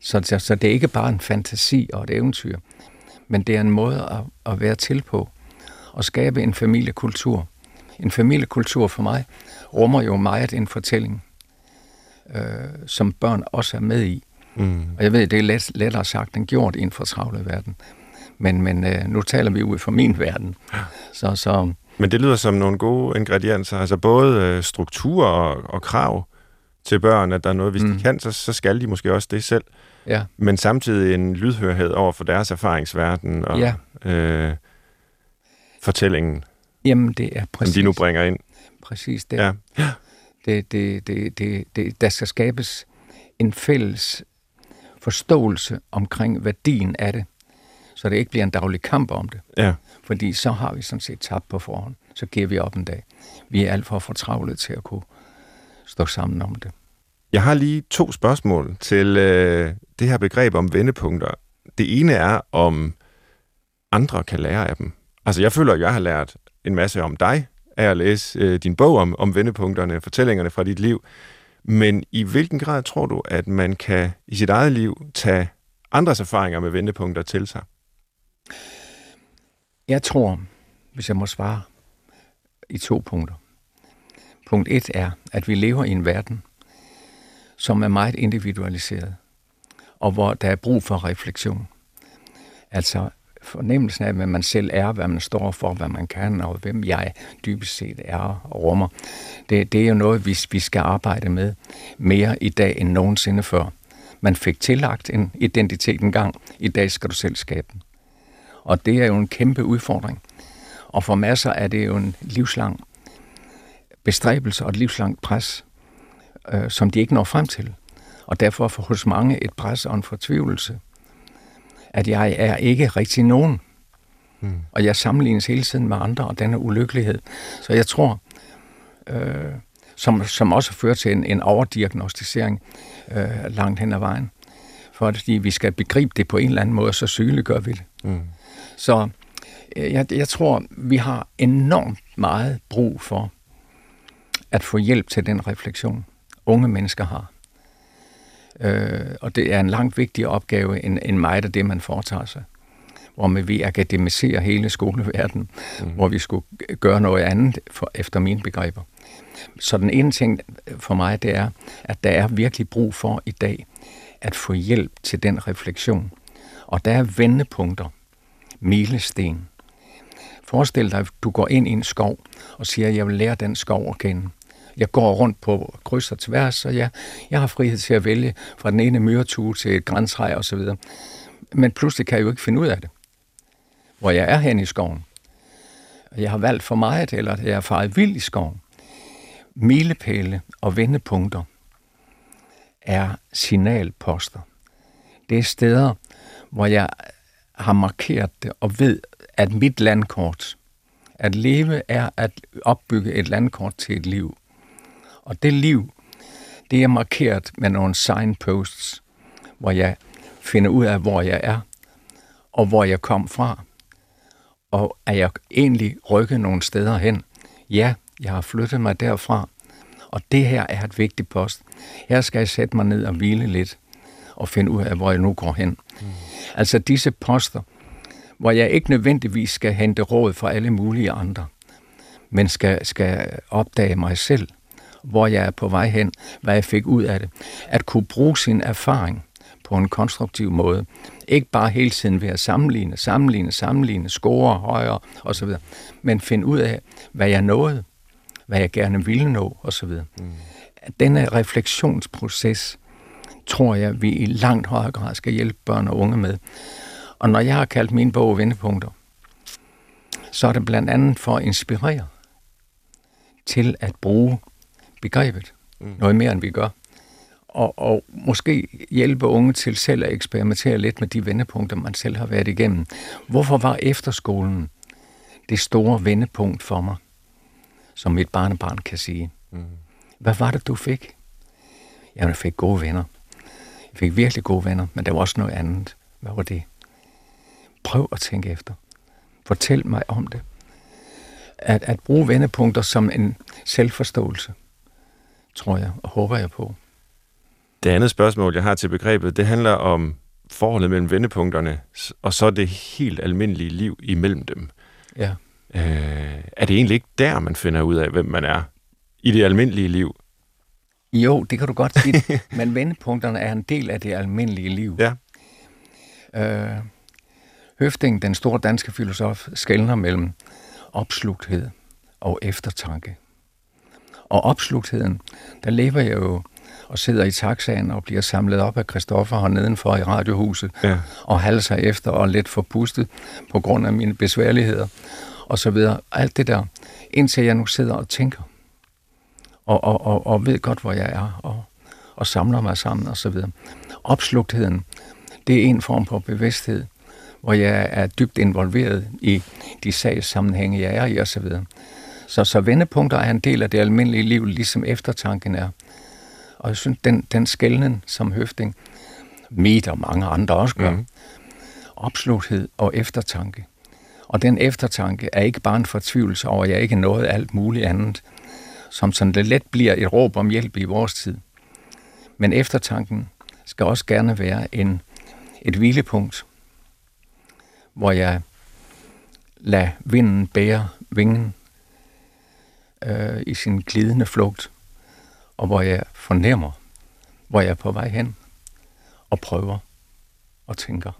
Så, så, så det er ikke bare en fantasi og et eventyr, men det er en måde at, at være til på og skabe en familiekultur. En familiekultur for mig rummer jo meget en fortælling, øh, som børn også er med i. Mm. Og jeg ved, det er let, lettere sagt end gjort i en fortravlet verden. Men, men øh, nu taler vi ud fra min verden. Så, så, men det lyder som nogle gode ingredienser. Altså både øh, struktur og, og krav til børn, at der er noget, hvis mm. de kan, så, så skal de måske også det selv. Ja. Men samtidig en lydhørhed over for deres erfaringsverden og ja. øh, fortællingen, Jamen, det er præcis. som de nu bringer ind. præcis det. Ja. Det, det, det, det, det, der skal skabes en fælles forståelse omkring værdien af det, så det ikke bliver en daglig kamp om det. Ja. Fordi så har vi sådan set tabt på forhånd. Så giver vi op en dag. Vi er alt for fortravlet til at kunne stå sammen om det. Jeg har lige to spørgsmål til øh, det her begreb om vendepunkter. Det ene er, om andre kan lære af dem. Altså, jeg føler, at jeg har lært en masse om dig af at læse øh, din bog om, om vendepunkterne, fortællingerne fra dit liv. Men i hvilken grad tror du, at man kan i sit eget liv tage andres erfaringer med vendepunkter til sig? Jeg tror, hvis jeg må svare, i to punkter. Punkt et er, at vi lever i en verden, som er meget individualiseret, og hvor der er brug for refleksion. Altså fornemmelsen af, hvad man selv er, hvad man står for, hvad man kan, og hvem jeg dybest set er og rummer. Det, det er jo noget, vi, vi skal arbejde med mere i dag end nogensinde før. Man fik tillagt en identitet engang, i dag skal du selv skabe den. Og det er jo en kæmpe udfordring. Og for masser er det jo en livslang bestræbelse og et livslangt pres, øh, som de ikke når frem til. Og derfor for hos mange et pres og en fortvivlelse, at jeg er ikke rigtig nogen. Mm. Og jeg sammenlignes hele tiden med andre, og denne ulykkelighed. Så jeg tror, øh, som, som også fører til en, en overdiagnostisering øh, langt hen ad vejen. Fordi vi skal begribe det på en eller anden måde, så sygeligt gør vi det. Mm. Så øh, jeg, jeg tror, vi har enormt meget brug for at få hjælp til den refleksion, unge mennesker har. Øh, og det er en langt vigtigere opgave end, end meget af det, man foretager sig. Hvor vi akademiserer hele skoleverdenen, mm. hvor vi skulle gøre noget andet for, efter mine begreber. Så den ene ting for mig, det er, at der er virkelig brug for i dag at få hjælp til den refleksion. Og der er vendepunkter, milesten. Forestil dig, at du går ind i en skov og siger, at jeg vil lære den skov at kende. Jeg går rundt på kryds og tværs, og jeg, jeg har frihed til at vælge fra den ene myretue til et grænsrej og så videre. Men pludselig kan jeg jo ikke finde ud af det, hvor jeg er hen i skoven. Jeg har valgt for meget, eller jeg er faret vild i skoven. Milepæle og vendepunkter er signalposter. Det er steder, hvor jeg har markeret det og ved, at mit landkort, at leve er at opbygge et landkort til et liv. Og det liv, det er markeret med nogle signposts, hvor jeg finder ud af, hvor jeg er, og hvor jeg kom fra. Og er jeg egentlig rykket nogle steder hen? Ja, jeg har flyttet mig derfra. Og det her er et vigtigt post. Her skal jeg sætte mig ned og hvile lidt, og finde ud af, hvor jeg nu går hen. Mm. Altså disse poster, hvor jeg ikke nødvendigvis skal hente råd fra alle mulige andre, men skal, skal opdage mig selv, hvor jeg er på vej hen, hvad jeg fik ud af det. At kunne bruge sin erfaring på en konstruktiv måde. Ikke bare hele tiden ved at sammenligne, sammenligne, sammenligne, score højere osv., men finde ud af, hvad jeg nåede, hvad jeg gerne ville nå osv. Mm. Denne refleksionsproces, tror jeg, vi i langt højere grad skal hjælpe børn og unge med. Og når jeg har kaldt min bog Vendepunkter, så er det blandt andet for at inspirere til at bruge begrebet. Mm. Noget mere, end vi gør. Og, og måske hjælpe unge til selv at eksperimentere lidt med de vendepunkter, man selv har været igennem. Hvorfor var efterskolen det store vendepunkt for mig, som mit barnebarn kan sige? Mm. Hvad var det, du fik? Jamen, jeg fik gode venner. Jeg fik virkelig gode venner, men der var også noget andet. Hvad var det? Prøv at tænke efter. Fortæl mig om det. At, at bruge vendepunkter som en selvforståelse tror jeg, og håber jeg på. Det andet spørgsmål, jeg har til begrebet, det handler om forholdet mellem vendepunkterne, og så det helt almindelige liv imellem dem. Ja. Øh, er det egentlig ikke der, man finder ud af, hvem man er i det almindelige liv? Jo, det kan du godt sige, men vendepunkterne er en del af det almindelige liv. Ja. Øh, Høfting, den store danske filosof, skældner mellem opslugthed og eftertanke. Og opslugtheden, der lever jeg jo og sidder i taxaen og bliver samlet op af Christoffer her nedenfor i radiohuset, ja. og halder sig efter og lidt forpustet på grund af mine besværligheder, og så videre. Alt det der, indtil jeg nu sidder og tænker. og, og, og, og ved godt, hvor jeg er, og, og samler mig sammen osv. Opslugtheden, det er en form for bevidsthed, hvor jeg er dybt involveret i de sagssammenhænge, jeg er i osv. Så, så vendepunkter er en del af det almindelige liv, ligesom eftertanken er. Og jeg synes, den, den skældning som høfting, mit og mange andre også gør, mm. opslugthed og eftertanke. Og den eftertanke er ikke bare en fortvivlelse over, at jeg ikke nåede alt muligt andet, som sådan det let bliver et råb om hjælp i vores tid. Men eftertanken skal også gerne være en, et hvilepunkt, hvor jeg lader vinden bære vingen øh, i sin glidende flugt, og hvor jeg fornemmer, hvor jeg er på vej hen, og prøver og tænker.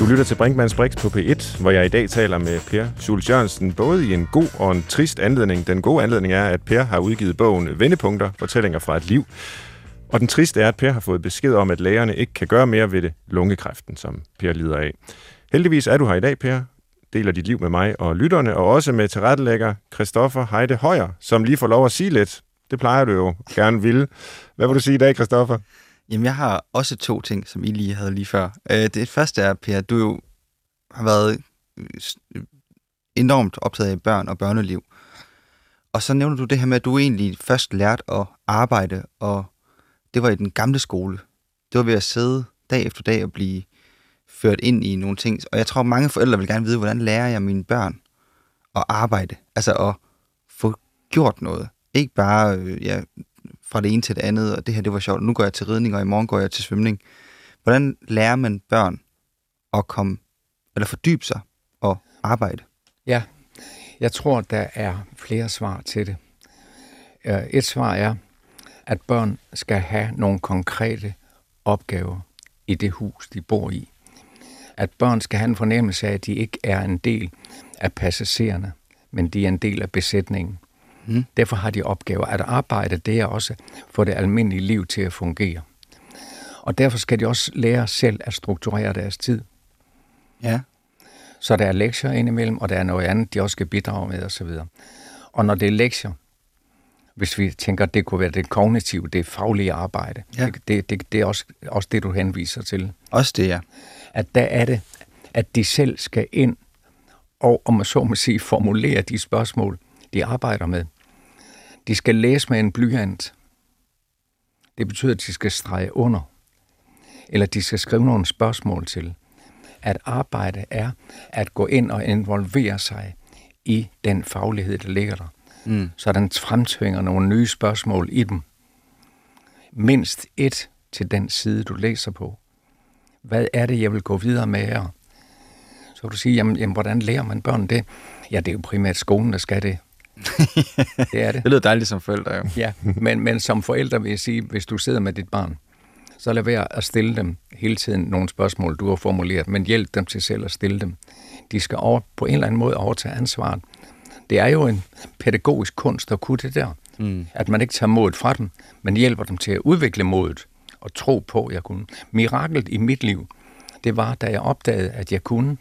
Du lytter til Brinkmanns Brix på P1, hvor jeg i dag taler med Per Schulz Jørgensen, både i en god og en trist anledning. Den gode anledning er, at Per har udgivet bogen Vendepunkter, fortællinger fra et liv. Og den triste er, at Per har fået besked om, at lægerne ikke kan gøre mere ved det lungekræften, som Per lider af. Heldigvis er du her i dag, Per, deler dit liv med mig og lytterne, og også med tilrettelægger Christoffer Heide Højer, som lige får lov at sige lidt. Det plejer du jo gerne ville. Hvad vil du sige i dag, Christoffer? Jamen, jeg har også to ting, som I lige havde lige før. Øh, det første er, Per, du jo har været øh, enormt optaget af børn og børneliv. Og så nævner du det her med, at du egentlig først lærte at arbejde, og det var i den gamle skole. Det var ved at sidde dag efter dag og blive ført ind i nogle ting. Og jeg tror, mange forældre vil gerne vide, hvordan lærer jeg mine børn at arbejde? Altså at få gjort noget. Ikke bare øh, ja, fra det ene til det andet, og det her det var sjovt, nu går jeg til ridning, og i morgen går jeg til svømning. Hvordan lærer man børn at komme, eller fordybe sig og arbejde? Ja, jeg tror, der er flere svar til det. Øh, et svar er, at børn skal have nogle konkrete opgaver i det hus, de bor i. At børn skal have en fornemmelse af, at de ikke er en del af passagererne, men de er en del af besætningen. Mm. Derfor har de opgaver. At arbejde, det er også for det almindelige liv til at fungere. Og derfor skal de også lære selv at strukturere deres tid. Ja. Så der er lektier indimellem, og der er noget andet, de også skal bidrage med osv. Og når det er lektier, hvis vi tænker, at det kunne være det kognitive, det faglige arbejde, ja. det, det, det, det er også, også det, du henviser til. Også det, ja. At der er det, at de selv skal ind og, om man så må sige, formulere de spørgsmål, de arbejder med. De skal læse med en blyant. Det betyder, at de skal strege under. Eller de skal skrive nogle spørgsmål til. At arbejde er at gå ind og involvere sig i den faglighed, der ligger der. Mm. Så den fremtvinger nogle nye spørgsmål i dem. Mindst et til den side, du læser på. Hvad er det, jeg vil gå videre med her? Så vil du sige, jamen, jamen hvordan lærer man børn det? Ja, det er jo primært skolen, der skal det. det er det. Det lyder dejligt som forældre, jo. ja, men, men som forældre vil jeg sige, hvis du sidder med dit barn, så lad være at stille dem hele tiden nogle spørgsmål, du har formuleret, men hjælp dem til selv at stille dem. De skal over, på en eller anden måde overtage ansvaret. Det er jo en pædagogisk kunst at kunne det der. Mm. At man ikke tager modet fra dem, men hjælper dem til at udvikle modet og tro på, jeg kunne. Miraklet i mit liv, det var, da jeg opdagede, at jeg kunne.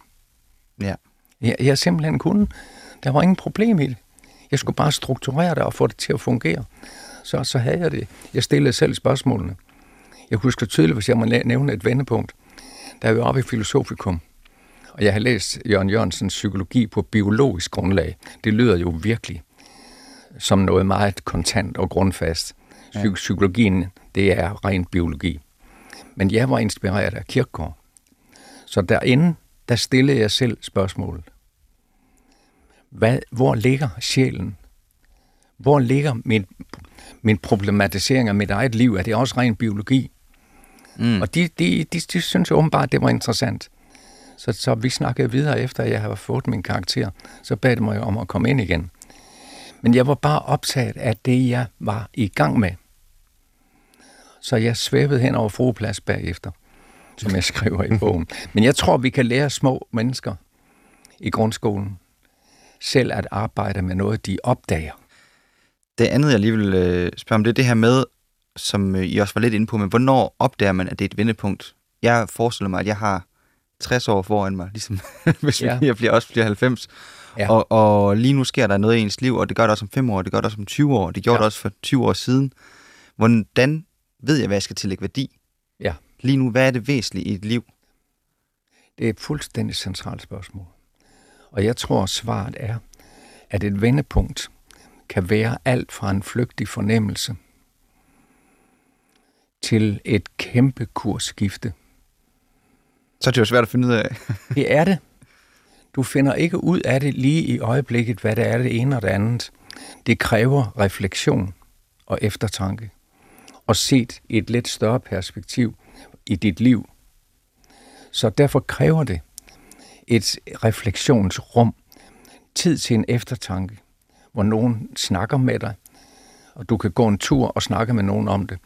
Ja. Jeg, jeg simpelthen kunne. Der var ingen problem i det. Jeg skulle bare strukturere det og få det til at fungere. Så, så havde jeg det. Jeg stillede selv spørgsmålene. Jeg husker tydeligt, hvis jeg må nævne et vendepunkt. Da jeg var oppe i Filosofikum, og jeg har læst Jørgen Jørgensens psykologi på biologisk grundlag. Det lyder jo virkelig som noget meget kontant og grundfast. Psy- psykologien, det er ren biologi. Men jeg var inspireret af Kierkegaard. Så derinde, der stillede jeg selv spørgsmålet. Hvad, hvor ligger sjælen? Hvor ligger min, min problematisering af mit eget liv? Er det også ren biologi? Mm. Og de, de, de, de synes åbenbart, at det var interessant. Så, så vi snakkede videre efter, at jeg havde fået min karakter. Så bad de mig om at komme ind igen. Men jeg var bare optaget af det, jeg var i gang med. Så jeg svævede hen over frueplads bagefter, som jeg skriver i bogen. Men jeg tror, vi kan lære små mennesker i grundskolen selv at arbejde med noget, de opdager. Det andet, jeg lige vil øh, spørge om, det er det her med, som øh, I også var lidt inde på, men hvornår opdager man, at det er et vendepunkt? Jeg forestiller mig, at jeg har 60 år foran mig, ligesom hvis ja. jeg bliver, også bliver 90. Ja. Og, og lige nu sker der noget i ens liv, og det gør det også om 5 år, det gør det også om 20 år, det gjorde ja. det også for 20 år siden. Hvordan ved jeg, hvad jeg skal tillægge værdi? Ja. Lige nu, hvad er det væsentlige i et liv? Det er et fuldstændig centralt spørgsmål. Og jeg tror, svaret er, at et vendepunkt kan være alt fra en flygtig fornemmelse til et kæmpe kursskifte. Så er det jo svært at finde ud af. det er det. Du finder ikke ud af det lige i øjeblikket, hvad det er det ene og det andet. Det kræver refleksion og eftertanke. Og set i et lidt større perspektiv i dit liv. Så derfor kræver det et refleksionsrum, tid til en eftertanke, hvor nogen snakker med dig, og du kan gå en tur og snakke med nogen om det.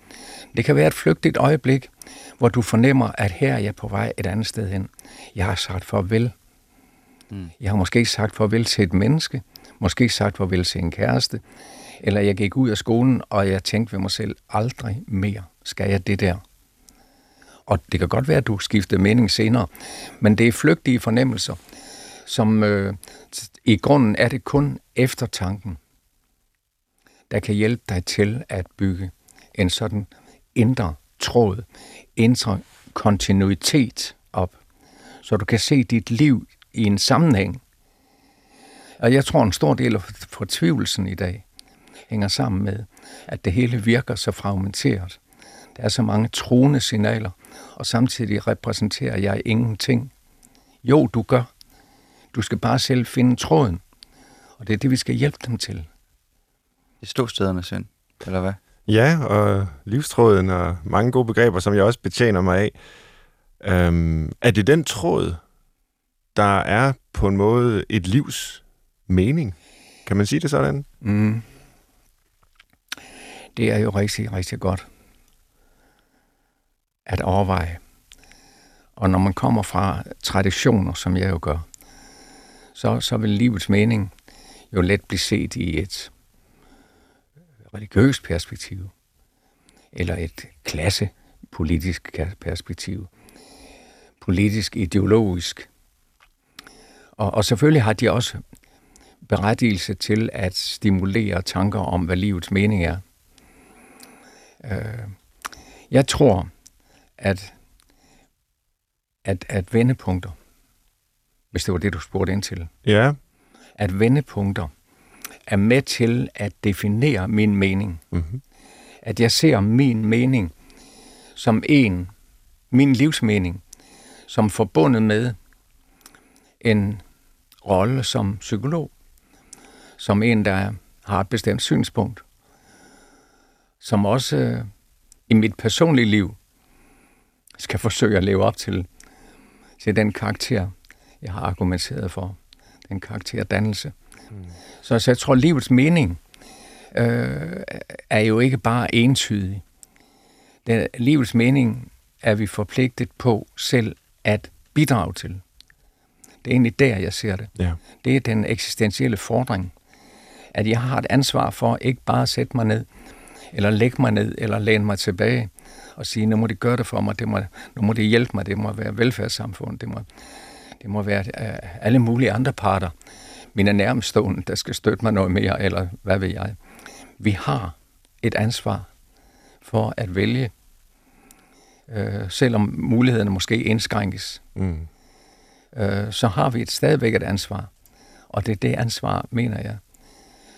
Det kan være et flygtigt øjeblik, hvor du fornemmer, at her er jeg på vej et andet sted hen. Jeg har sagt farvel. Mm. Jeg har måske sagt farvel til et menneske, måske sagt farvel til en kæreste, eller jeg gik ud af skolen, og jeg tænkte ved mig selv, aldrig mere skal jeg det der. Og det kan godt være, at du skifter mening senere, men det er flygtige fornemmelser, som øh, i grunden er det kun eftertanken, der kan hjælpe dig til at bygge en sådan indre tråd, indre kontinuitet op, så du kan se dit liv i en sammenhæng. Og jeg tror, en stor del af fortvivlelsen i dag hænger sammen med, at det hele virker så fragmenteret. Der er så mange truende signaler, og samtidig repræsenterer jeg ingenting. Jo, du gør. Du skal bare selv finde tråden, og det er det, vi skal hjælpe dem til. Det er ståstederne synd, eller hvad? Ja, og livstråden og mange gode begreber, som jeg også betjener mig af. Øhm, er det den tråd, der er på en måde et livs mening? Kan man sige det sådan? Mm. Det er jo rigtig, rigtig godt at overveje. Og når man kommer fra traditioner, som jeg jo gør, så, så vil livets mening jo let blive set i et religiøst perspektiv, eller et klassepolitisk perspektiv, politisk, ideologisk. Og, og selvfølgelig har de også berettigelse til at stimulere tanker om, hvad livets mening er. Øh, jeg tror, at, at, at vendepunkter, hvis det var det, du spurgte ind til, ja. at vendepunkter er med til at definere min mening. Mm-hmm. At jeg ser min mening som en, min livsmening, som forbundet med en rolle som psykolog, som en, der har et bestemt synspunkt, som også øh, i mit personlige liv skal forsøge at leve op til, til den karakter, jeg har argumenteret for, den karakterdannelse. Mm. Så, så jeg tror, livets mening øh, er jo ikke bare entydig. Den, livets mening er vi forpligtet på selv at bidrage til. Det er egentlig der, jeg ser det. Ja. Det er den eksistentielle fordring, at jeg har et ansvar for ikke bare at sætte mig ned, eller lægge mig ned, eller læne mig tilbage og sige, nu må de gøre det for mig, det må, nu må de hjælpe mig, det må være velfærdssamfund, det må, det må være uh, alle mulige andre parter, mine nærmestående, der skal støtte mig noget mere, eller hvad ved jeg. Vi har et ansvar for at vælge, øh, selvom mulighederne måske indskrænkes, mm. Øh, så har vi et stadigvæk et ansvar. Og det er det ansvar, mener jeg,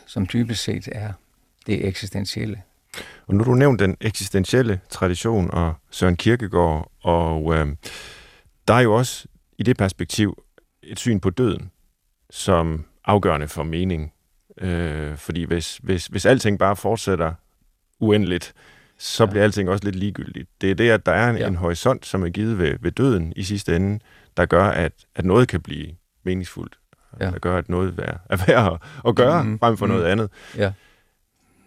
som dybest set er det eksistentielle. Og nu har du nævnt den eksistentielle tradition og Søren Kierkegaard, og øh, der er jo også i det perspektiv et syn på døden, som afgørende for mening. Øh, fordi hvis, hvis, hvis alting bare fortsætter uendeligt, så ja. bliver alting også lidt ligegyldigt. Det er det, at der er en, ja. en horisont, som er givet ved, ved døden i sidste ende, der gør, at, at noget kan blive meningsfuldt. Ja. Der gør, at noget er, værd at, at gøre, mm-hmm. frem for mm-hmm. noget andet. Ja.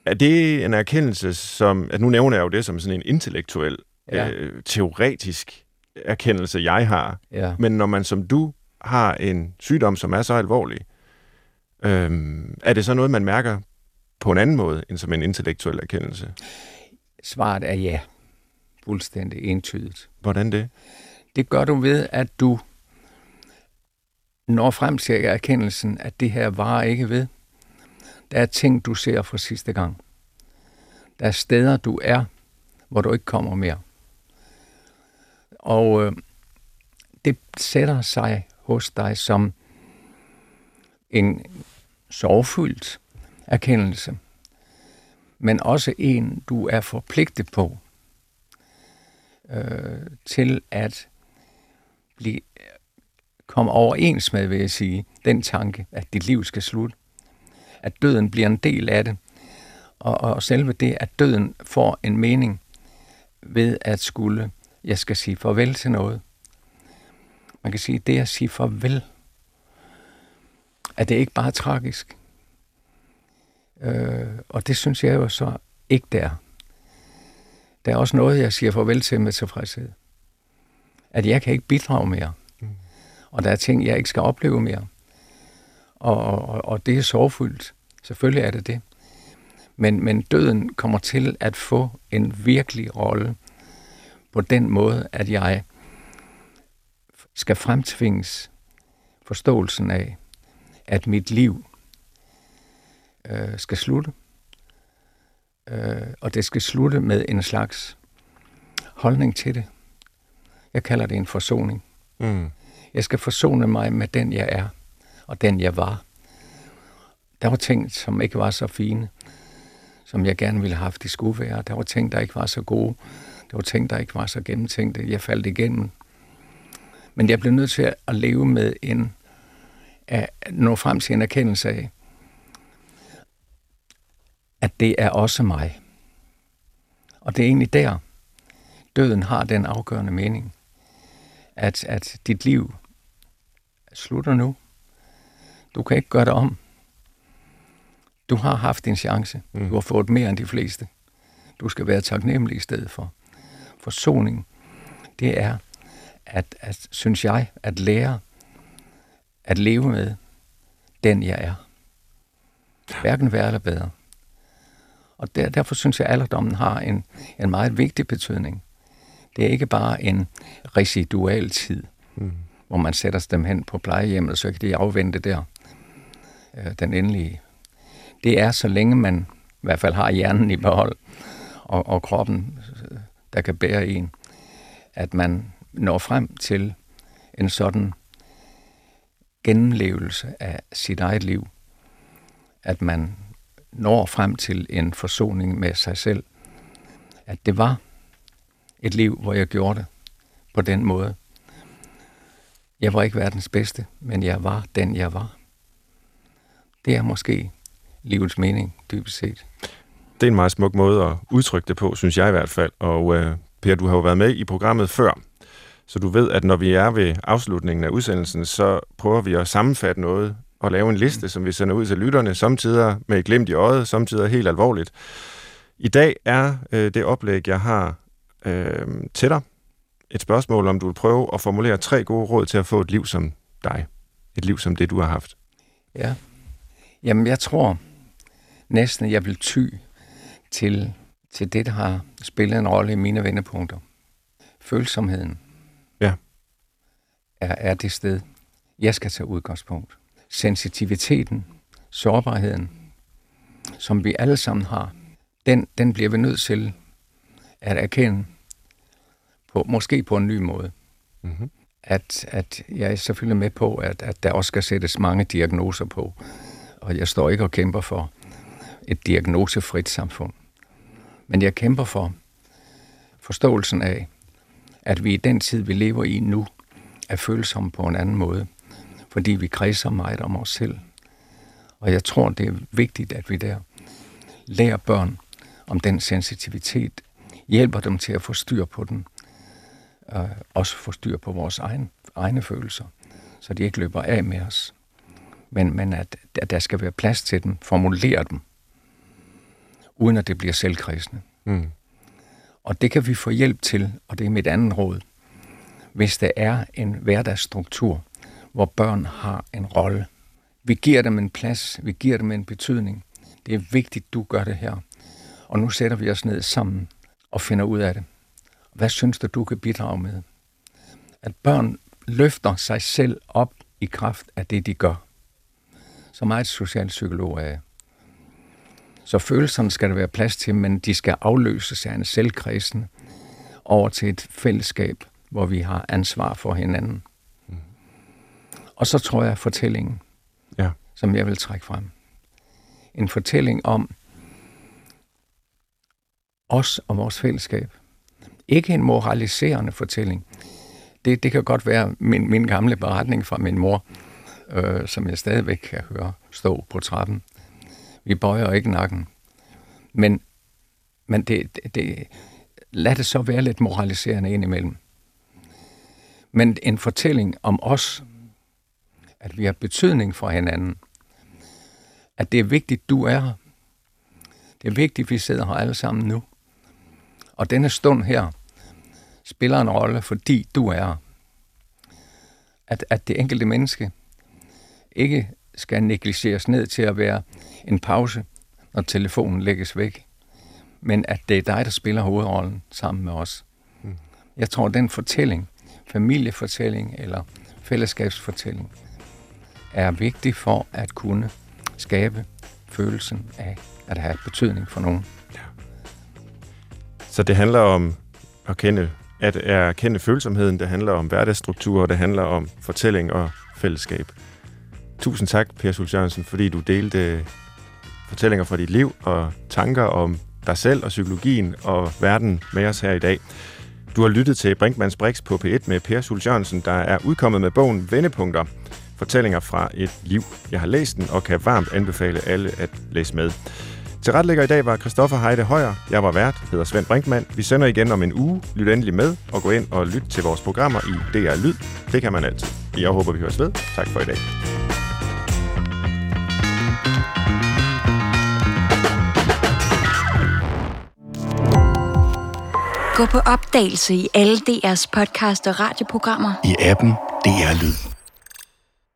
Er det en erkendelse, som... At nu nævner jeg jo det som sådan en intellektuel, ja. øh, teoretisk erkendelse, jeg har. Ja. Men når man som du har en sygdom, som er så alvorlig, øhm, er det så noget, man mærker på en anden måde, end som en intellektuel erkendelse? Svaret er ja. Fuldstændig entydigt. Hvordan det? Det gør du ved, at du når frem til erkendelsen, at det her var ikke ved. Der er ting, du ser for sidste gang. Der er steder, du er, hvor du ikke kommer mere. Og øh, det sætter sig hos dig som en sorgfyldt erkendelse, men også en, du er forpligtet på øh, til at blive komme overens med, vil jeg sige, den tanke, at dit liv skal slutte. At døden bliver en del af det. Og, og selve det, at døden får en mening ved at skulle, jeg skal sige farvel til noget. Man kan sige, det at sige farvel, at det ikke bare er tragisk. Øh, og det synes jeg jo så ikke der. Der er også noget, jeg siger farvel til med tilfredshed. At jeg kan ikke bidrage mere. Mm. Og der er ting, jeg ikke skal opleve mere. Og, og, og det er sorgfuldt. Selvfølgelig er det det. Men, men døden kommer til at få en virkelig rolle på den måde, at jeg skal fremtvinges forståelsen af, at mit liv øh, skal slutte. Øh, og det skal slutte med en slags holdning til det. Jeg kalder det en forsoning. Mm. Jeg skal forsone mig med den, jeg er, og den, jeg var. Der var ting, som ikke var så fine, som jeg gerne ville have haft, de skulle være. Der var ting, der ikke var så gode. Der var ting, der ikke var så gennemtænkte. Jeg faldt igennem. Men jeg blev nødt til at leve med en, at nå frem til en erkendelse af, at det er også mig. Og det er egentlig der, døden har den afgørende mening, at, at dit liv slutter nu. Du kan ikke gøre det om. Du har haft din chance. Mm. Du har fået mere end de fleste. Du skal være taknemmelig i stedet for. Forsoning, det er, at, at, synes jeg, at lære at leve med den, jeg er. Hverken værre eller bedre. Og der, derfor synes jeg, at alderdommen har en, en meget vigtig betydning. Det er ikke bare en residual tid, mm. hvor man sætter dem hen på plejehjemmet, så kan de afvente der øh, den endelige. Det er, så længe man i hvert fald har hjernen i behold, og, og kroppen, der kan bære en, at man når frem til en sådan gennemlevelse af sit eget liv, at man når frem til en forsoning med sig selv, at det var et liv, hvor jeg gjorde det på den måde. Jeg var ikke verdens bedste, men jeg var den, jeg var. Det er måske livets mening, dybest set. Det er en meget smuk måde at udtrykke det på, synes jeg i hvert fald. Og øh, Per, du har jo været med i programmet før, så du ved, at når vi er ved afslutningen af udsendelsen, så prøver vi at sammenfatte noget og lave en liste, som vi sender ud til lytterne, samtidig med et glimt i øjet, samtidig helt alvorligt. I dag er øh, det oplæg, jeg har øh, til dig, et spørgsmål, om du vil prøve at formulere tre gode råd til at få et liv som dig. Et liv som det, du har haft. Ja. Jamen, jeg tror næsten, jeg vil ty til, til det, der har spillet en rolle i mine vendepunkter. Følsomheden. Ja. Er, er det sted, jeg skal tage udgangspunkt sensitiviteten, sårbarheden, som vi alle sammen har, den, den bliver vi nødt til at erkende, på, måske på en ny måde. Mm-hmm. At, at jeg er selvfølgelig med på, at, at der også skal sættes mange diagnoser på, og jeg står ikke og kæmper for et diagnosefrit samfund. Men jeg kæmper for forståelsen af, at vi i den tid, vi lever i nu, er følsomme på en anden måde fordi vi kredser meget om os selv. Og jeg tror, det er vigtigt, at vi der lærer børn om den sensitivitet, hjælper dem til at få styr på den, og også få styr på vores egen, egne følelser, så de ikke løber af med os. Men, men at, at der skal være plads til dem, formulere dem, uden at det bliver selvkredsende. Mm. Og det kan vi få hjælp til, og det er mit andet råd, hvis der er en hverdagsstruktur, hvor børn har en rolle. Vi giver dem en plads, vi giver dem en betydning. Det er vigtigt, du gør det her. Og nu sætter vi os ned sammen og finder ud af det. Hvad synes du, du kan bidrage med? At børn løfter sig selv op i kraft af det, de gør. Så meget socialpsykolog er jeg. Så følelserne skal der være plads til, men de skal afløses af en selvkredsen over til et fællesskab, hvor vi har ansvar for hinanden. Mm. Og så tror jeg fortællingen, ja. som jeg vil trække frem. En fortælling om os og vores fællesskab. Ikke en moraliserende fortælling. Det, det kan godt være min, min gamle beretning fra min mor, øh, som jeg stadigvæk kan høre stå på trappen. Vi bøjer ikke nakken. Men, men det, det, det, lad det så være lidt moraliserende indimellem. Men en fortælling om os, at vi har betydning for hinanden, at det er vigtigt, du er her. Det er vigtigt, vi sidder her alle sammen nu. Og denne stund her spiller en rolle, fordi du er. At, at det enkelte menneske ikke skal negligeres ned til at være en pause, når telefonen lægges væk, men at det er dig, der spiller hovedrollen sammen med os. Mm. Jeg tror, den fortælling, familiefortælling eller fællesskabsfortælling, er vigtig for at kunne skabe følelsen af at have betydning for nogen. Så det handler om at kende, at erkende følsomheden, det handler om hverdagsstruktur, det handler om fortælling og fællesskab. Tusind tak, Per Sulz Jørgensen, fordi du delte øh, fortællinger fra dit liv og tanker om dig selv og psykologien og verden med os her i dag. Du har lyttet til Brinkmanns Brix på P1 med Per Sulz Jørgensen, der er udkommet med bogen Vendepunkter. Fortællinger fra et liv. Jeg har læst den og kan varmt anbefale alle at læse med. Til retlægger i dag var Christoffer Heide Højer. Jeg var vært, hedder Svend Brinkmann. Vi sender igen om en uge. Lyt endelig med og gå ind og lyt til vores programmer i DR Lyd. Det kan man altid. Jeg håber, vi høres ved. Tak for i dag. Gå på opdagelse i alle DR's podcast og radioprogrammer. I appen DR Lyd.